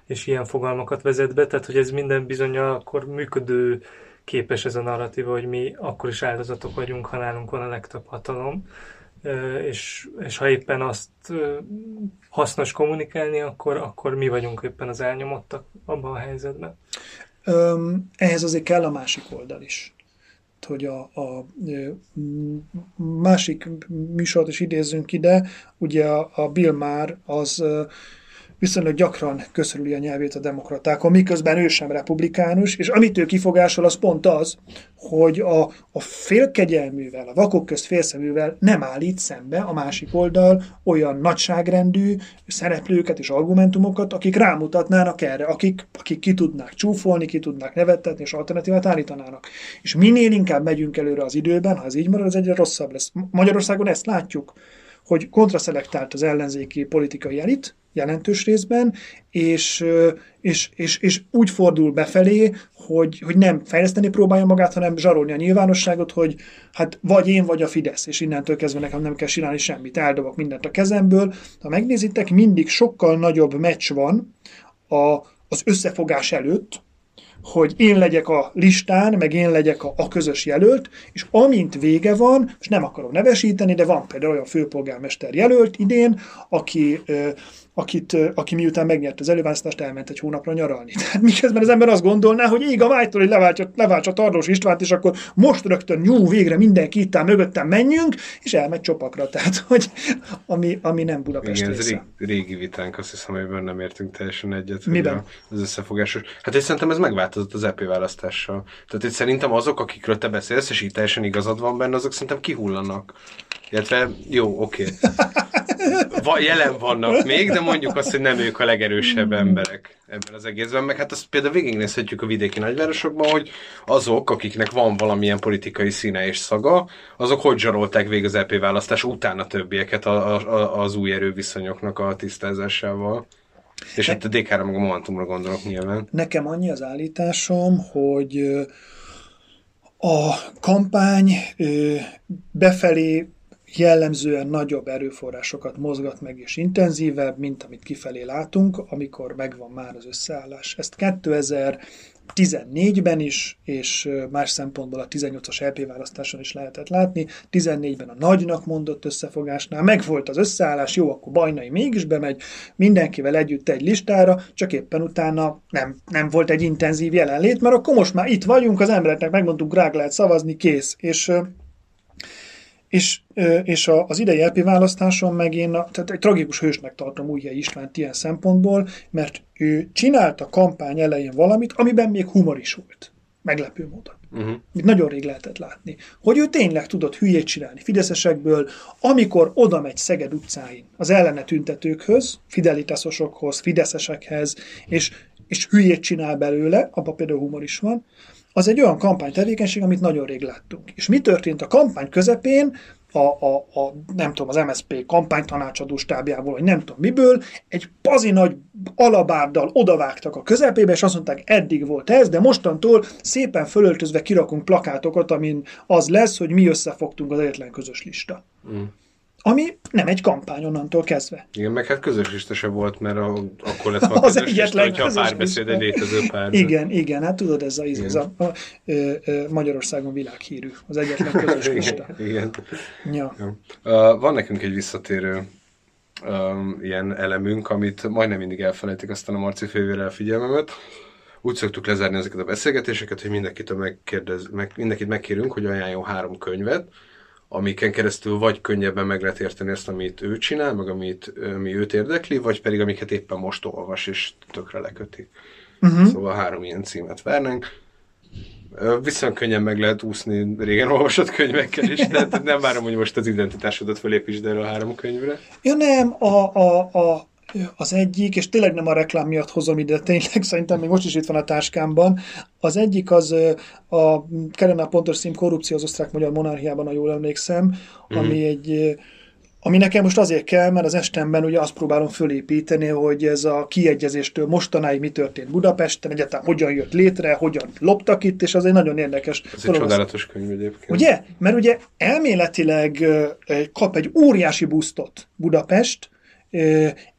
és ilyen fogalmakat vezet be, tehát hogy ez minden bizonyal akkor működő képes ez a narratíva, hogy mi akkor is áldozatok vagyunk, ha nálunk van a legtöbb hatalom, és, és ha éppen azt hasznos kommunikálni, akkor, akkor mi vagyunk éppen az elnyomottak abban a helyzetben. Öm, ehhez azért kell a másik oldal is. Hogy a, a másik műsort is idézzünk ide, ugye a, Bill Maher az viszonylag gyakran köszörüli a nyelvét a demokratákon, miközben ő sem republikánus, és amit ő kifogásol, az pont az, hogy a, a félkegyelművel, a vakok közt félszeművel nem állít szembe a másik oldal olyan nagyságrendű szereplőket és argumentumokat, akik rámutatnának erre, akik, akik ki tudnák csúfolni, ki tudnák nevettetni, és alternatívát állítanának. És minél inkább megyünk előre az időben, ha ez így marad, az egyre rosszabb lesz. Magyarországon ezt látjuk, hogy kontraszelektált az ellenzéki politikai elit, jelentős részben, és, és, és, és úgy fordul befelé, hogy, hogy nem fejleszteni próbálja magát, hanem zsarolni a nyilvánosságot, hogy hát vagy én, vagy a Fidesz, és innentől kezdve nekem nem kell csinálni semmit, eldobok mindent a kezemből. Ha megnézitek, mindig sokkal nagyobb meccs van a, az összefogás előtt, hogy én legyek a listán, meg én legyek a, a közös jelölt, és amint vége van, és nem akarom nevesíteni, de van például olyan főpolgármester jelölt idén, aki, akit, aki miután megnyert az előválasztást, elment egy hónapra nyaralni. <laughs> Tehát miközben az ember azt gondolná, hogy ég a májtól, hogy leváltsa, leváltsa Tarlós Istvánt, és akkor most rögtön jó, végre mindenki itt áll mögöttem, menjünk, és elmegy csopakra. <laughs> Tehát, hogy ami, ami nem Budapest Igen, ez része. rég, régi vitánk, azt hiszem, amiben nem értünk teljesen egyet. Miben? Az összefogásos. Hát és szerintem ez megváltozott az EP választással. Tehát itt szerintem azok, akikről te beszélsz, és így teljesen igazad van benne, azok szerintem kihullanak. Illetve, jó, oké. <laughs> Va, jelen vannak még, de mondjuk azt, hogy nem ők a legerősebb emberek ebben az egészben. Meg hát azt például végignézhetjük a vidéki nagyvárosokban, hogy azok, akiknek van valamilyen politikai színe és szaga, azok hogy zsarolták végig az EP választás után a többieket a, a, az új erőviszonyoknak a tisztázásával. És itt a DK-ra meg a Momentumra gondolok nyilván. Nekem annyi az állításom, hogy a kampány befelé jellemzően nagyobb erőforrásokat mozgat meg és intenzívebb, mint amit kifelé látunk, amikor megvan már az összeállás. Ezt 2014-ben is, és más szempontból a 18-as LP választáson is lehetett látni. 14-ben a nagynak mondott összefogásnál megvolt az összeállás, jó, akkor Bajnai mégis bemegy, mindenkivel együtt egy listára, csak éppen utána nem, nem volt egy intenzív jelenlét, mert akkor most már itt vagyunk, az embereknek megmondtuk, rág lehet szavazni, kész. És és, és az idei LP választáson meg én tehát egy tragikus hősnek tartom Újhely Istvánt ilyen szempontból, mert ő csinált a kampány elején valamit, amiben még humor is volt. Meglepő módon. Uh-huh. Mit nagyon rég lehetett látni. Hogy ő tényleg tudott hülyét csinálni fideszesekből, amikor oda megy Szeged utcáin az ellene tüntetőkhöz, fidelitasosokhoz, fideszesekhez, és, és hülyét csinál belőle, abban például humor is van, az egy olyan kampánytevékenység, amit nagyon rég láttunk. És mi történt a kampány közepén, a, a, a, nem tudom, az MSZP kampánytanácsadó stábjából, vagy nem tudom miből, egy pazi nagy alabárdal odavágtak a közepébe, és azt mondták, eddig volt ez, de mostantól szépen fölöltözve kirakunk plakátokat, amin az lesz, hogy mi összefogtunk az egyetlen közös lista. Mm. Ami nem egy kampány onnantól kezdve. Igen, meg hát közös lista se volt, mert a, akkor lett <laughs> volna Az közös lista, hogyha a párbeszéd egy létező párbeszéd. Igen, igen, hát tudod, ez a, ez a, a, a, a Magyarországon világhírű, az egyetlen közös <laughs> lista. Igen, igen. Ja. Jó. Uh, van nekünk egy visszatérő um, ilyen elemünk, amit majdnem mindig elfelejtik, aztán a Marci fővére a figyelmemet. Úgy szoktuk lezárni ezeket a beszélgetéseket, hogy mindenkitől megkérdez, meg, mindenkit megkérünk, hogy ajánljon három könyvet, amiken keresztül vagy könnyebben meg lehet érteni azt, amit ő csinál, meg amit, ami őt érdekli, vagy pedig amiket éppen most olvas, és tökre leköti. Uh-huh. Szóval három ilyen címet várnánk. Ö, Viszonylag könnyen meg lehet úszni régen olvasott könyvekkel is, tehát <laughs> nem várom, hogy most az identitásodat fölépítsd erre a három könyvre. Ja nem, a, a, a, az egyik, és tényleg nem a reklám miatt hozom ide, tényleg szerintem még most is itt van a táskámban. Az egyik az a Kerena pontos cím korrupció az osztrák-magyar monarchiában, ha jól emlékszem, ami egy ami nekem most azért kell, mert az estemben ugye azt próbálom fölépíteni, hogy ez a kiegyezéstől mostanáig mi történt Budapesten, egyáltalán hogyan jött létre, hogyan loptak itt, és az egy nagyon érdekes. Ez egy csodálatos könyv egyébként. Ugye? Mert ugye elméletileg kap egy óriási busztot Budapest,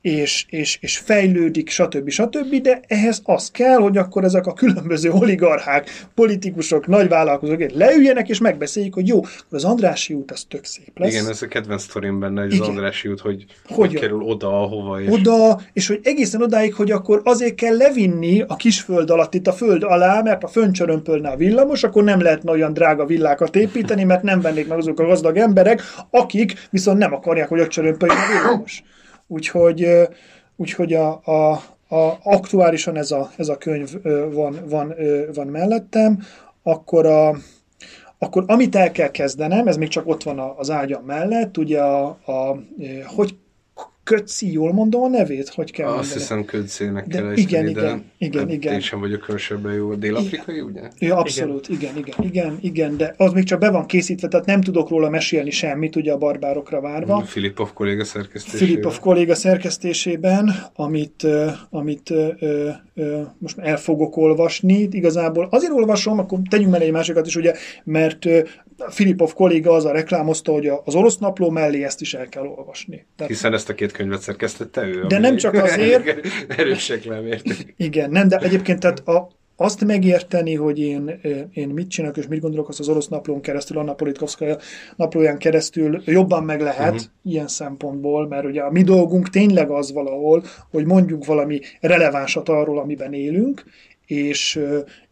és, és, és fejlődik, stb. stb., de ehhez az kell, hogy akkor ezek a különböző oligarchák, politikusok, nagyvállalkozók leüljenek és megbeszéljék, hogy jó, az Andrási út az tök szép lesz. Igen, ez a kedvenc sztorim benne, hogy az Andrási út, hogy hogy kerül oda, ahova. És... Oda, és hogy egészen odáig, hogy akkor azért kell levinni a kisföld alatt itt a föld alá, mert a föncsörömpölne a villamos, akkor nem lehetne olyan drága villákat építeni, mert nem vennék meg azok a gazdag emberek, akik viszont nem akarják, hogy csörömpöljön a villamos. Úgyhogy, úgyhogy a, a, a, aktuálisan ez a, ez a könyv van, van, van mellettem, akkor a, akkor amit el kell kezdenem, ez még csak ott van az ágyam mellett, ugye a, a hogy Kötci, jól mondom a nevét? Hogy kell Azt mondani? hiszem Kötcének kell igen, igen, de igen, igen. Én sem vagyok különösebben jó. Dél-afrikai, ugye? Ja, abszolút, igen. igen, igen, igen, igen, de az még csak be van készítve, tehát nem tudok róla mesélni semmit, ugye a barbárokra várva. Filipov kolléga szerkesztésében. Filipov kolléga szerkesztésében, amit, amit most el fogok olvasni. Igazából azért olvasom, akkor tegyünk mellé egy másikat is, ugye, mert Filipov kolléga azzal reklámozta, hogy az orosz napló mellé ezt is el kell olvasni. Tehát, Hiszen ezt a két könyvet szerkesztette ő. De nem csak azért... <laughs> Erősek nem értik. Igen, nem, de egyébként tehát a, azt megérteni, hogy én, én mit csinálok és mit gondolok, azt az orosz naplón keresztül, Anna Politkovskaya naplóján keresztül jobban meg lehet uh-huh. ilyen szempontból, mert ugye a mi dolgunk tényleg az valahol, hogy mondjuk valami relevánsat arról, amiben élünk, és,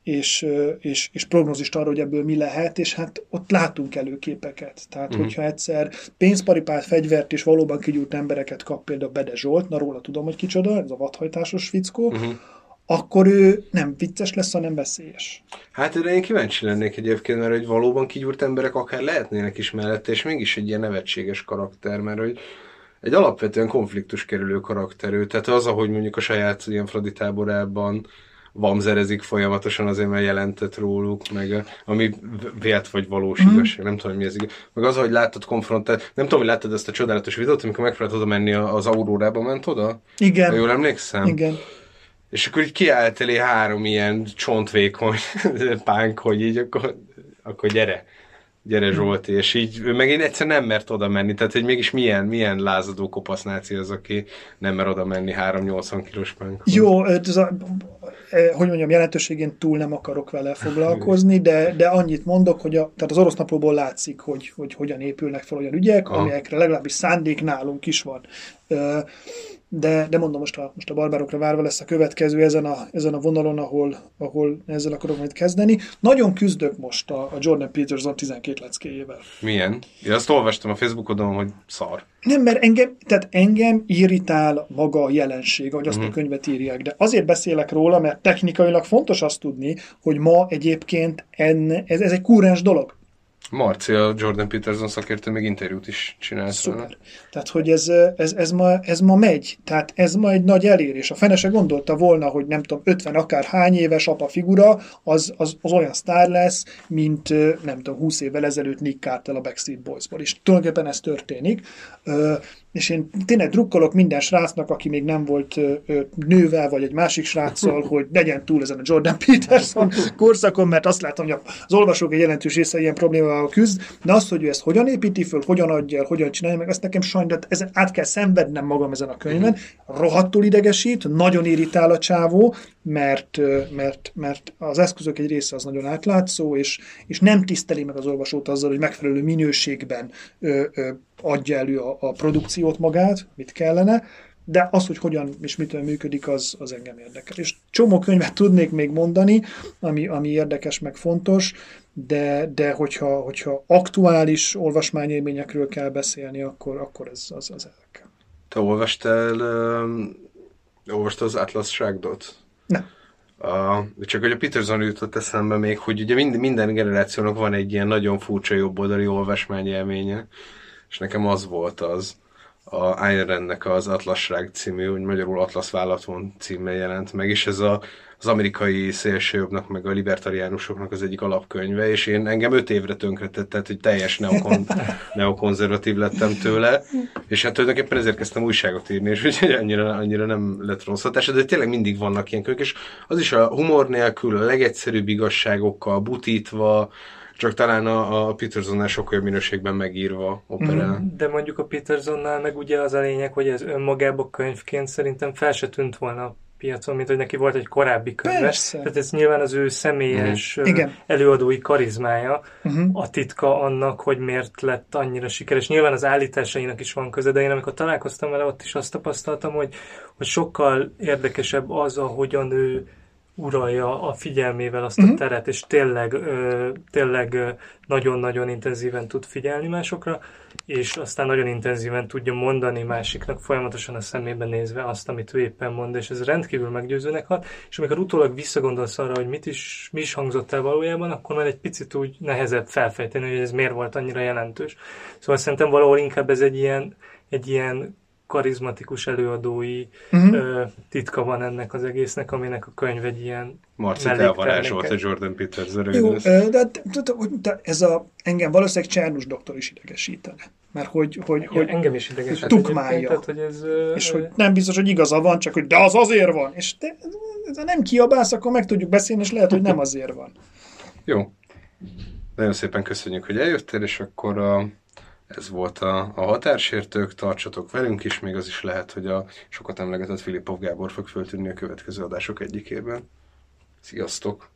és, és, és prognózist arra, hogy ebből mi lehet, és hát ott látunk előképeket. Tehát, uh-huh. hogyha egyszer pénzparipát, fegyvert és valóban kigyújt embereket kap például Bede Zsolt, na róla tudom, hogy kicsoda, ez a vadhajtásos fickó, uh-huh. Akkor ő nem vicces lesz, hanem veszélyes. Hát erre én kíváncsi lennék egyébként, mert hogy valóban kigyúrt emberek akár lehetnének is mellette, és mégis egy ilyen nevetséges karakter, mert hogy egy alapvetően konfliktus kerülő karakterű. Tehát az, ahogy mondjuk a saját ilyen Fradi táborában vamzerezik folyamatosan azért, mert jelentett róluk, meg ami vélt vagy valós mm. igazság, nem tudom, mi ez igaz. Meg az, hogy láttad konfrontált, nem tudom, hogy láttad ezt a csodálatos videót, amikor megpróbált oda menni az aurórába, ment oda? Igen. Jól emlékszem? Igen. És akkor így kiállt elé három ilyen csontvékony <laughs> pánk, hogy így akkor, akkor gyere. Gyere Zsolti, és így ő meg én egyszer nem mert oda menni, tehát hogy mégis milyen, milyen lázadó kopasz náci az, aki nem mer oda menni 3-80 kilós pánk. Jó, ez a, e, hogy mondjam, jelentőségén túl nem akarok vele <laughs> foglalkozni, de, de annyit mondok, hogy a, tehát az orosz naplóból látszik, hogy, hogy hogyan épülnek fel olyan ügyek, Aha. amelyekre legalábbis szándék nálunk is van de, de mondom, most a, most a barbárokra várva lesz a következő ezen a, ezen a vonalon, ahol, ahol ezzel akarok majd kezdeni. Nagyon küzdök most a, a Jordan Peterson 12 leckéjével. Milyen? Én azt olvastam a Facebookodon, hogy szar. Nem, mert engem, tehát engem irritál maga a jelenség, ahogy azt uh-huh. a mhm. könyvet írják, de azért beszélek róla, mert technikailag fontos azt tudni, hogy ma egyébként enne, ez, ez egy kúrens dolog. Marcia Jordan Peterson szakértő még interjút is csinált. Szuper. Tehát, hogy ez, ez, ez, ma, ez ma megy. Tehát ez ma egy nagy elérés. A fene se gondolta volna, hogy nem tudom, 50 akár hány éves apa figura, az, az, az olyan sztár lesz, mint nem tudom, 20 évvel ezelőtt Nick Carter a Backstreet Boysból. És tulajdonképpen ez történik és én tényleg drukkolok minden srácnak, aki még nem volt ö, ö, nővel, vagy egy másik sráccal, <laughs> hogy legyen túl ezen a Jordan Peterson <laughs> korszakon, mert azt látom, hogy az olvasók egy jelentős része ilyen problémával küzd, de az, hogy ő ezt hogyan építi föl, hogyan adja el, hogyan csinálja meg, azt nekem sajnálom, ezen át kell szenvednem magam ezen a könyvben. Rohadtul idegesít, nagyon irritál a csávó, mert, mert, mert az eszközök egy része az nagyon átlátszó, és, és nem tiszteli meg az olvasót azzal, hogy megfelelő minőségben ö, ö, adja elő a, a produkciót magát, mit kellene, de az, hogy hogyan és mitől működik, az, az engem érdekel. És csomó könyvet tudnék még mondani, ami, ami érdekes, meg fontos, de, de hogyha, hogyha aktuális olvasmányélményekről kell beszélni, akkor, akkor ez az, az ezek. Te olvastál, um, olvastál az Atlas Shrugged-ot? Nem. Uh, csak hogy a Peterson jutott eszembe még, hogy ugye minden, minden generációnak van egy ilyen nagyon furcsa jobboldali olvasmány élménye, és nekem az volt az, a Ayn Randnek az Atlasság című, úgy magyarul Atlas Vállaton címmel jelent meg, és ez a, az az amerikai szélsőjobbnak, meg a libertariánusoknak az egyik alapkönyve, és én engem öt évre tönkretett, tehát hogy teljes neokon, <laughs> neokonzervatív lettem tőle, és hát tulajdonképpen ezért kezdtem újságot írni, és úgyhogy annyira, annyira nem lett rossz hatása, de tényleg mindig vannak ilyen könyvek, és az is a humor nélkül, a legegyszerűbb igazságokkal butítva, csak talán a, a Petersonnál sokkal jobb minőségben megírva operál. Mm, de mondjuk a Petersonnál meg ugye az a lényeg, hogy ez önmagában könyvként szerintem fel se tűnt volna a piacon, mint hogy neki volt egy korábbi könyve. Persze. Tehát ez nyilván az ő személyes uh-huh. Igen. előadói karizmája, uh-huh. a titka annak, hogy miért lett annyira sikeres. Nyilván az állításainak is van köze, de én amikor találkoztam vele, ott is azt tapasztaltam, hogy, hogy sokkal érdekesebb az, ahogyan ő uralja a figyelmével azt a uh-huh. teret, és tényleg, tényleg nagyon-nagyon intenzíven tud figyelni másokra, és aztán nagyon intenzíven tudja mondani másiknak folyamatosan a szemébe nézve azt, amit ő éppen mond, és ez rendkívül meggyőzőnek hat, és amikor utólag visszagondolsz arra, hogy mit is, mi is hangzott el valójában, akkor már egy picit úgy nehezebb felfejteni, hogy ez miért volt annyira jelentős. Szóval szerintem valahol inkább ez egy ilyen, egy ilyen karizmatikus előadói uh-huh. ö, titka van ennek az egésznek, aminek a könyv egy ilyen Marci elvarázsolt a Jordan Peters Jó, de, de, de, de, ez a, engem valószínűleg Csernus doktor is idegesítene. Mert hogy, hogy, ja, hogy engem is idegesít. Tukmálja. Tehát, hogy ez, és hogy nem biztos, hogy igaza van, csak hogy de az azért van. És de, de nem kiabálsz, akkor meg tudjuk beszélni, és lehet, hogy nem azért van. Jó. Nagyon szépen köszönjük, hogy eljöttél, és akkor a ez volt a, a határsértők, tartsatok velünk is, még az is lehet, hogy a sokat emlegetett Filipov Gábor fog föltűnni a következő adások egyikében. Sziasztok!